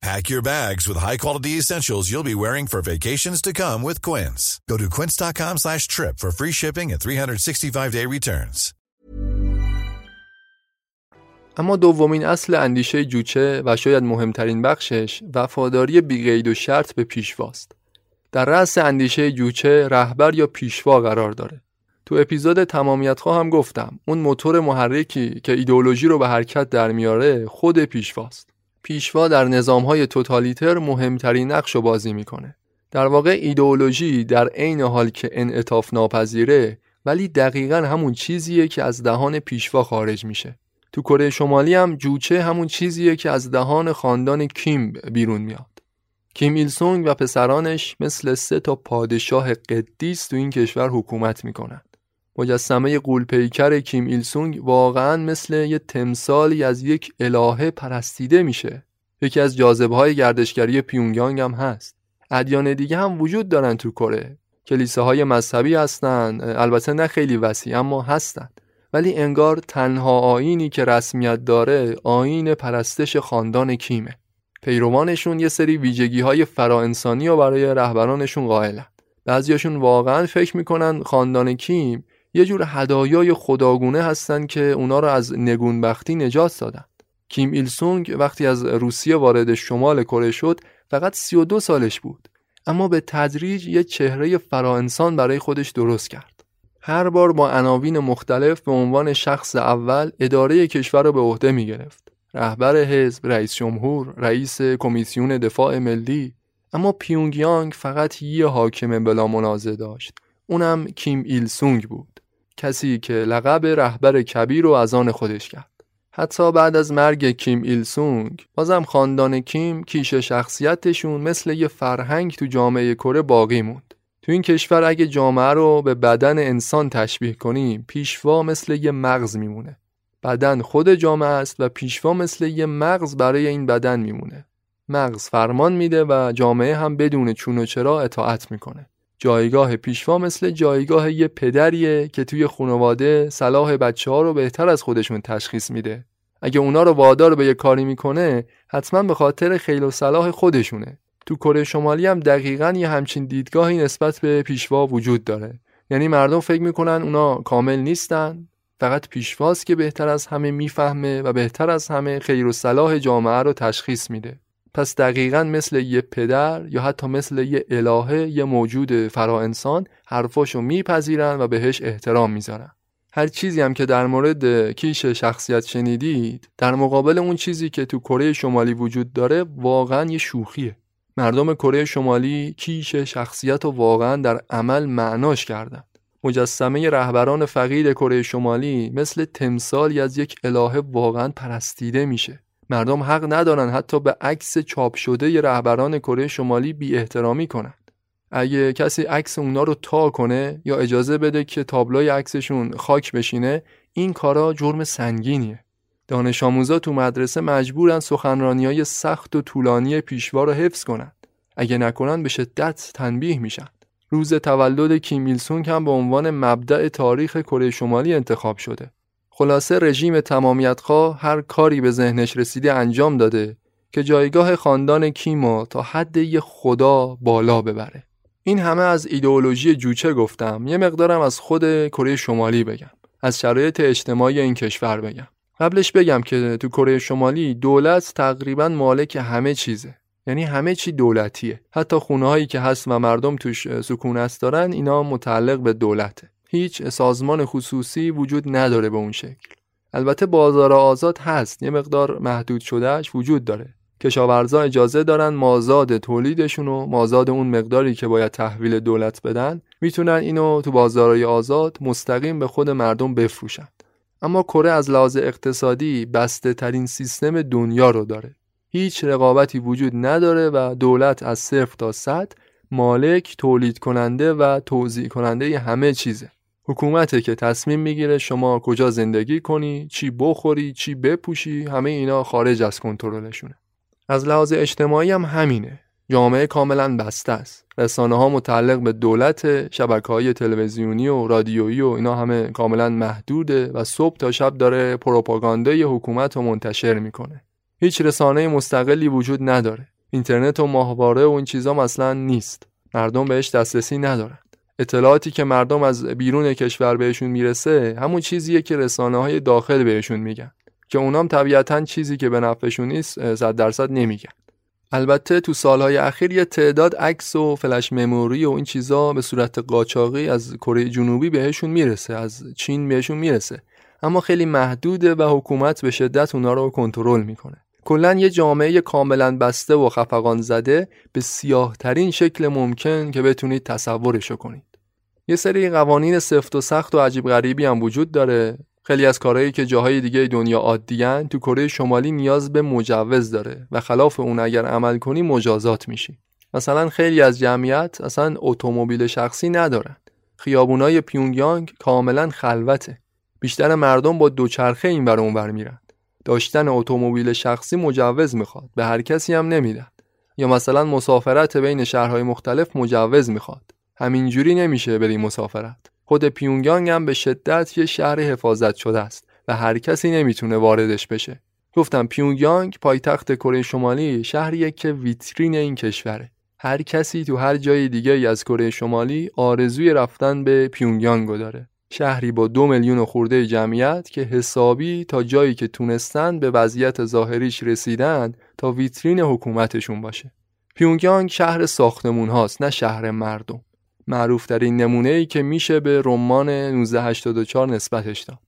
Pack your bags with high-quality essentials you'll be wearing for vacations to come with Quince. Go to quince.com slash trip for free shipping and 365-day returns. اما دومین اصل اندیشه جوچه و شاید مهمترین بخشش وفاداری بیقید و شرط به پیشواست. در رأس اندیشه جوچه رهبر یا پیشوا قرار داره. تو اپیزود تمامیت هم گفتم اون موتور محرکی که ایدئولوژی رو به حرکت در میاره خود پیشواست. پیشوا در نظامهای توتالیتر مهمترین نقش رو بازی می‌کنه. در واقع ایدئولوژی در عین حال که انعطاف ناپذیره ولی دقیقا همون چیزیه که از دهان پیشوا خارج میشه. تو کره شمالی هم جوچه همون چیزیه که از دهان خاندان کیم بیرون میاد. کیم ایل سونگ و پسرانش مثل سه تا پادشاه قدیس تو این کشور حکومت می‌کنن. مجسمه قولپیکر کیم ایل سونگ واقعا مثل یه تمثالی از یک الهه پرستیده میشه. یکی از جاذبه های گردشگری پیونگیانگ هم هست. ادیان دیگه هم وجود دارن تو کره. کلیساهای مذهبی هستن البته نه خیلی وسیع اما هستن ولی انگار تنها آینی که رسمیت داره آین پرستش خاندان کیمه پیروانشون یه سری ویژگی های فراانسانی و برای رهبرانشون قائلن بعضیاشون واقعا فکر می‌کنن خاندان کیم یه جور هدایای خداگونه هستن که اونا رو از نگونبختی نجات دادن کیم ایل سونگ وقتی از روسیه وارد شمال کره شد فقط 32 سالش بود اما به تدریج یه چهره فراانسان برای خودش درست کرد هر بار با عناوین مختلف به عنوان شخص اول اداره کشور را به عهده می گرفت. رهبر حزب، رئیس جمهور، رئیس کمیسیون دفاع ملی اما پیونگیانگ فقط یه حاکم بلا منازه داشت. اونم کیم ایل سونگ بود. کسی که لقب رهبر کبیر رو از آن خودش کرد. حتی بعد از مرگ کیم ایل سونگ بازم خاندان کیم کیش شخصیتشون مثل یه فرهنگ تو جامعه کره باقی موند. تو این کشور اگه جامعه رو به بدن انسان تشبیه کنیم پیشوا مثل یه مغز میمونه بدن خود جامعه است و پیشوا مثل یه مغز برای این بدن میمونه مغز فرمان میده و جامعه هم بدون چون و چرا اطاعت می‌کنه جایگاه پیشوا مثل جایگاه یه پدریه که توی خانواده صلاح بچه ها رو بهتر از خودشون تشخیص میده. اگه اونا رو وادار به یه کاری می‌کنه حتما به خاطر خیل و صلاح خودشونه. تو کره شمالی هم دقیقا یه همچین دیدگاهی نسبت به پیشوا وجود داره. یعنی مردم فکر می‌کنن اونا کامل نیستن. فقط پیشواست که بهتر از همه می‌فهمه و بهتر از همه خیر و صلاح جامعه رو تشخیص میده. پس دقیقا مثل یه پدر یا حتی مثل یه الهه یه موجود فرا انسان حرفاشو میپذیرن و بهش احترام می‌ذارن. هر چیزی هم که در مورد کیش شخصیت شنیدید در مقابل اون چیزی که تو کره شمالی وجود داره واقعا یه شوخیه. مردم کره شمالی کیش شخصیت رو واقعا در عمل معناش کردن. مجسمه رهبران فقید کره شمالی مثل تمثالی از یک الهه واقعا پرستیده میشه. مردم حق ندارن حتی به عکس چاپ شده ی رهبران کره شمالی بی احترامی کنن اگه کسی عکس اونا رو تا کنه یا اجازه بده که تابلوی عکسشون خاک بشینه این کارا جرم سنگینیه دانش آموزا تو مدرسه مجبورن سخنرانی های سخت و طولانی پیشوا رو حفظ کنند. اگه نکنن به شدت تنبیه میشن. روز تولد کیم ایل سونگ هم به عنوان مبدع تاریخ کره شمالی انتخاب شده. خلاصه رژیم تمامیتخواه هر کاری به ذهنش رسیده انجام داده که جایگاه خاندان کیمو تا حد یه خدا بالا ببره. این همه از ایدئولوژی جوچه گفتم. یه مقدارم از خود کره شمالی بگم. از شرایط اجتماعی این کشور بگم. قبلش بگم که تو کره شمالی دولت تقریبا مالک همه چیزه. یعنی همه چی دولتیه. حتی خونه هایی که هست و مردم توش سکونت دارن اینا متعلق به دولته. هیچ سازمان خصوصی وجود نداره به اون شکل. البته بازار آزاد هست یه مقدار محدود شدهش وجود داره. کشاورزا اجازه دارن مازاد تولیدشون و مازاد اون مقداری که باید تحویل دولت بدن می‌تونن اینو تو بازارهای آزاد مستقیم به خود مردم بفروشن. اما کره از لحاظ اقتصادی بسته ترین سیستم دنیا رو داره. هیچ رقابتی وجود نداره و دولت از صفر تا صد مالک تولید کننده و توزیع کننده همه چیزه. حکومته که تصمیم می‌گیره شما کجا زندگی کنی چی بخوری چی بپوشی همه اینا خارج از کنترلشونه. از لحاظ اجتماعی هم همینه. جامعه کاملا بسته است. رسانه ها متعلق به دولت شبکه های تلویزیونی و رادیویی و اینا همه کاملا محدوده و صبح تا شب داره پروپاگاندای حکومت رو منتشر می‌کنه. هیچ رسانه مستقلی وجود نداره. اینترنت و ماهواره و این چیزا مثلا نیست. مردم بهش دسترسی ندارن. اطلاعاتی که مردم از بیرون کشور بهشون می‌رسه همون چیزیه که رسانه های داخل بهشون میگن که اونام طبیعتا چیزی که به نفعشون نیست صد درصد نمیگن. البته تو سالهای اخیر یه تعداد عکس و فلش مموری و این چیزا به صورت قاچاقی از کره جنوبی بهشون می‌رسه از چین بهشون می‌رسه. اما خیلی محدوده و حکومت به شدت اونا رو کنترل می‌کنه. کلا یه جامعه کاملا بسته و خفقان زده به سیاه ترین شکل ممکن که بتونید تصورشو کنید. یه سری قوانین سفت و سخت و عجیب غریبی هم وجود داره. خیلی از کارهایی که جاهای دیگه دنیا عادیان تو کره شمالی نیاز به مجوز داره و خلاف اون اگر عمل کنی مجازات میشی. مثلا خیلی از جمعیت اصلا اتومبیل شخصی ندارن. خیابونای پیونگیانگ کاملا خلوته. بیشتر مردم با دوچرخه این بر اونور میرن. داشتن اتومبیل شخصی مجوز می‌خواد به هر کسی هم نمیدن. یا مثلا مسافرت بین شهرهای مختلف مجوز می‌خواد. همینجوری نمیشه بری مسافرت خود پیونگیانگ هم به شدت یه شهر حفاظت شده است و هر کسی نمی‌تونه واردش بشه. گفتم پیونگیانگ پایتخت کره شمالی شهریه که ویترین این کشوره. هر کسی تو هر جای دیگه از کره شمالی آرزوی رفتن به پیونگیانگ داره. شهری با دو میلیون خورده جمعیت که حسابی تا جایی که تونستن به وضعیت ظاهریش رسیدن تا ویترین حکومتشون باشه. پیونگیانگ شهر ساختمون هاست نه شهر مردم. معروفترین نمونه ای که میشه به رمان 1984 نسبتش داد.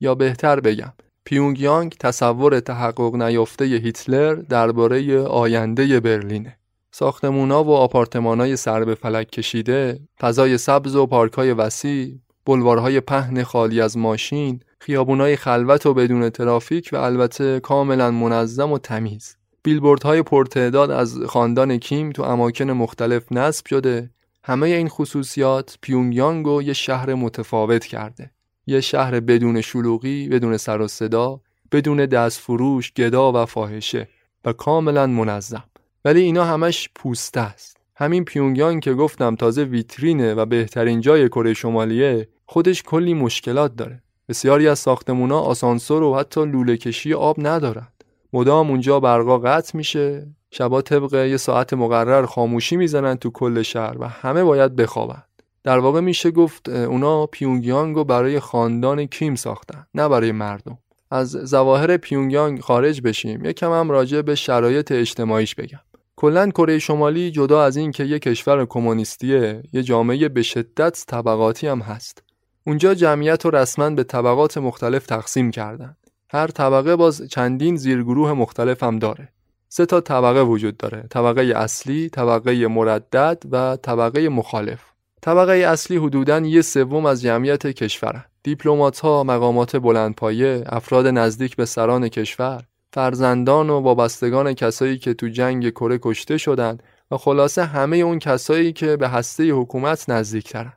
یا بهتر بگم پیونگیانگ تصور تحقق نیافته هیتلر درباره آینده برلینه. ساختمونا و آپارتمانای سر به فلک کشیده فضای سبز و پارکای وسیع بلوارهای پهن خالی از ماشین خیابونای خلوت و بدون ترافیک و البته کاملا منظم و تمیز. بیلبوردهای پرتعداد از خاندان کیم تو اماکن مختلف نصب شده همه این خصوصیات پیونگیانگ رو یه شهر متفاوت کرده. یه شهر بدون شلوغی بدون سر و صدا بدون دست فروش گدا و فاحشه و کاملا منظم. ولی اینا همش پوسته است. همین پیونگیانگ که گفتم تازه ویترینه و بهترین جای کره شمالیه خودش کلی مشکلات داره. بسیاری از ساختمونا آسانسور و حتی لوله کشی آب ندارن. مدام اونجا برقا قطع میشه شبا طبق یه ساعت مقرر خاموشی می‌زنن تو کل شهر و همه باید بخوابن. در واقع میشه گفت اونا پیونگیانگ رو برای خاندان کیم ساختن نه برای مردم. از ظواهر پیونگیانگ خارج بشیم یکم هم راجع به شرایط اجتماعیش بگم. کلا کره شمالی جدا از این که یه کشور کمونیستیه یه جامعه به شدت طبقاتی هم هست. اونجا جمعیت رو رسما به طبقات مختلف تقسیم کردن. هر طبقه باز چندین زیرگروه مختلف هم داره. سه تا طبقه وجود داره. طبقه اصلی طبقه مردد و طبقه مخالف. طبقه اصلی حدوداً یه سوم از جمعیت کشورن دیپلمات ها مقامات بلندپایه افراد نزدیک به سران کشور فرزندان و وابستگان کسایی که تو جنگ کره کشته شدن و خلاصه همه اون کسایی که به هسته حکومت نزدیکترن.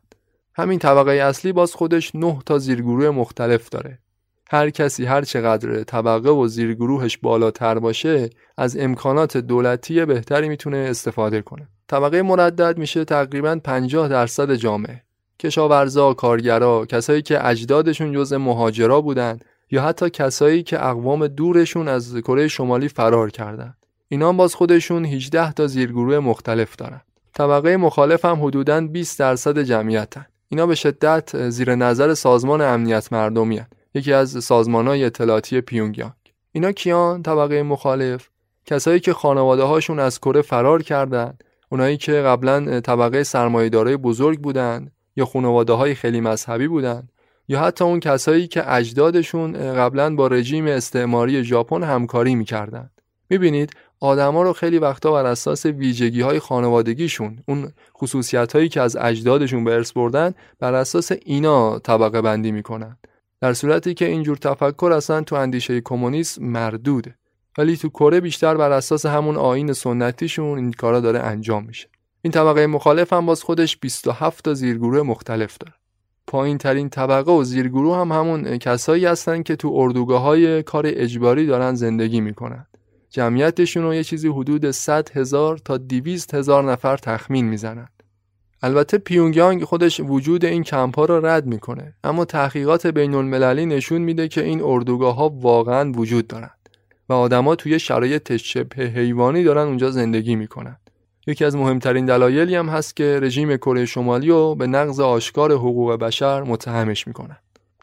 همین طبقه اصلی باز خودش نه تا زیرگروه مختلف داره. هر کسی هر چقدر طبقه و زیرگروهش بالاتر باشه از امکانات دولتی بهتری می‌تونه استفاده کنه طبقه مردد میشه تقریبا 50 درصد جامعه کشاورزا، کارگرا، کسایی که اجدادشون جزء مهاجرا بودن یا حتی کسایی که اقوام دورشون از کره شمالی فرار کردن. اینا باز خودشون 18 تا زیرگروه مختلف دارن. طبقه مخالف هم حدوداً 20 درصد جمعیتن. اینا به شدت زیر نظر سازمان امنیت مردمی هن. یکی از سازمانهای اطلاعاتی پیونگیانگ. اینا کیان؟ طبقه مخالف؟ کسایی که خانواده هاشون از کره فرار کردن. اونایی که قبلا طبقه سرمایه‌دارای بزرگ بودن. یا خانواده های خیلی مذهبی بودن. یا حتی اون کسایی که اجدادشون قبلا با رژیم استعماری ژاپن همکاری می‌کردن. می‌بینید آدما رو خیلی وقتا بر اساس ویژگی های خانوادگیشون اون خصوصیت هایی که از اجدادشون به ارث بردن بر اساس اینا طبقه بندی می‌کنن. در صورتی که اینجور تفکر اصلا تو اندیشه کمونیسم مردوده. ولی تو کره بیشتر بر اساس همون آین سنتیشون این کارا داره انجام میشه. این طبقه مخالف هم باز خودش 27 تا زیرگروه مختلف داره. پایین ترین طبقه و زیرگروه هم همون کسایی هستن که تو اردوگاه های کار اجباری دارن زندگی می‌کنن. جمعیتشون رو یه چیزی حدود 100 هزار تا 200 هزار نفر تخمین می‌زنن. البته پیونگیانگ خودش وجود این کمپ ها رو رد می‌کنه اما تحقیقات بین المللی نشون میده که این اردوگاه ها واقعا وجود دارن و آدما توی شرایط شبه حیوانی دارن اونجا زندگی می‌کنن. یکی از مهمترین دلایلی هم هست که رژیم کره شمالی رو به نقض آشکار حقوق بشر متهمش می‌کنن.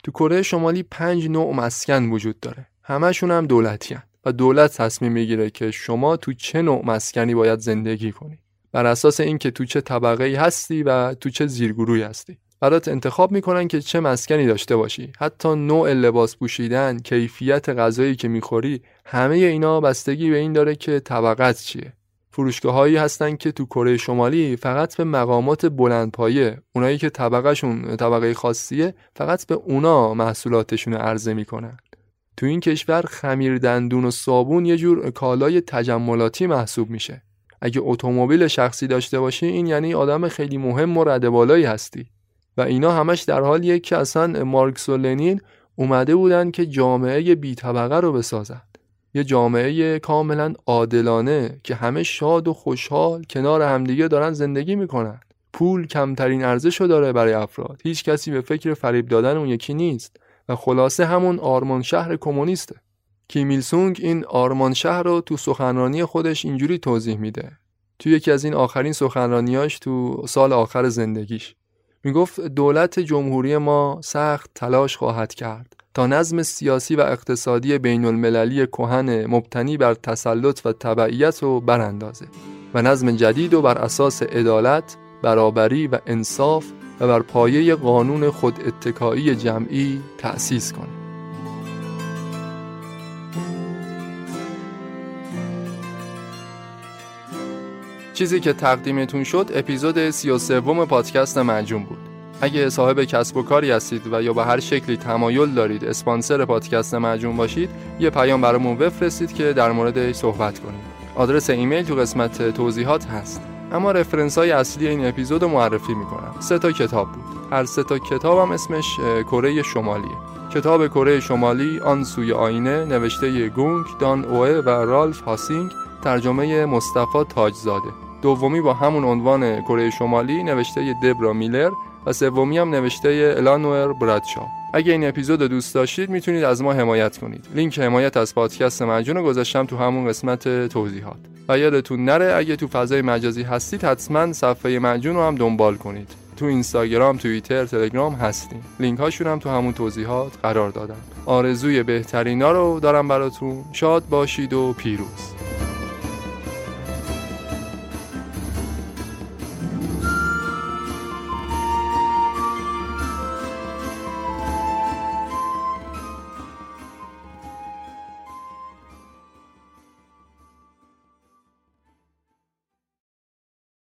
تو کره شمالی پنج نوع مسکن وجود داره. همشون هم دولتی هن. و دولت تصمیم می‌گیره که شما تو چه نوع مسکنی باید زندگی کنی. بر اساس اینکه تو چه طبقه هستی و تو چه زیرگروهی هستی. برات انتخاب می‌کنن که چه مسکنی داشته باشی. حتی نوع لباس پوشیدن کیفیت غذایی که می‌خوری همه اینا بستگی به این داره که طبقت چیه. فروشگاه هایی هستن که تو کره شمالی فقط به مقامات بلندپایه اونایی که طبقهشون طبقه خاصیه فقط به اونا محصولاتشون عرضه می‌کنن. تو این کشور خمیر دندون و صابون یه جور کالای تجملاتی محسوب میشه. اگه اتومبیل شخصی داشته باشی این یعنی آدم خیلی مهم و رده بالایی هستی. و اینا همش در حالیه که اصلا مارکس و لنین اومده بودن که جامعه بی طبقه رو بسازن. یه جامعه کاملا عادلانه که همه شاد و خوشحال کنار همدیگه دارن زندگی می‌کنن. پول کمترین ارزش رو داره برای افراد. هیچ کسی به فکر فریب دادن اون یکی نیست. و خلاصه همون آرمان شهر کمونیسته. کیمیل سونگ این آرمان شهر رو تو سخنرانی خودش اینجوری توضیح میده تو یکی از این آخرین سخنرانیاش تو سال آخر زندگیش می‌گفت دولت جمهوری ما سخت تلاش خواهد کرد تا نظم سیاسی و اقتصادی بین المللی کهن مبتنی بر تسلط و تبعیت رو براندازه و نظم جدید و بر اساس عدالت، برابری و انصاف و بر پایه قانون خود اتکایی جمعی تأسیس کنه. چیزی که تقدیمتون شد اپیزود 33 پادکست مجون بود. اگه صاحب کسب و کاری هستید و یا به هر شکلی تمایل دارید اسپانسر پادکست مجموع باشید یه پیام برامون بفرستید که در موردش صحبت کنیم. آدرس ایمیل تو قسمت توضیحات هست. اما رفرنس های اصلی این اپیزود معرفی می‌کنم. سه تا کتاب بود. هر سه تا کتاب هم اسمش کره شمالیه. کتاب کره شمالی آن سوی آینه نوشته گونگ دان اوه و رالف هاسینگ. ترجمه مصطفی تاجزاده. دومی با همون عنوان کره شمالی نوشته دبرا میلر و سومی هم نوشته الانور برادشا اگه این اپیزود دوست داشتید می‌تونید از ما حمایت کنید. لینک حمایت از پادکست مجون رو گذاشتم تو همون قسمت توضیحات. و یادتون نره اگه تو فضای مجازی هستید حتما صفحه مجون رو هم دنبال کنید. تو اینستاگرام توییتر تلگرام هستیم. لینک هاشون هم تو همون توضیحات قرار دادم. آرزوی بهترینا رو دارم براتون. شاد باشید و پیروز.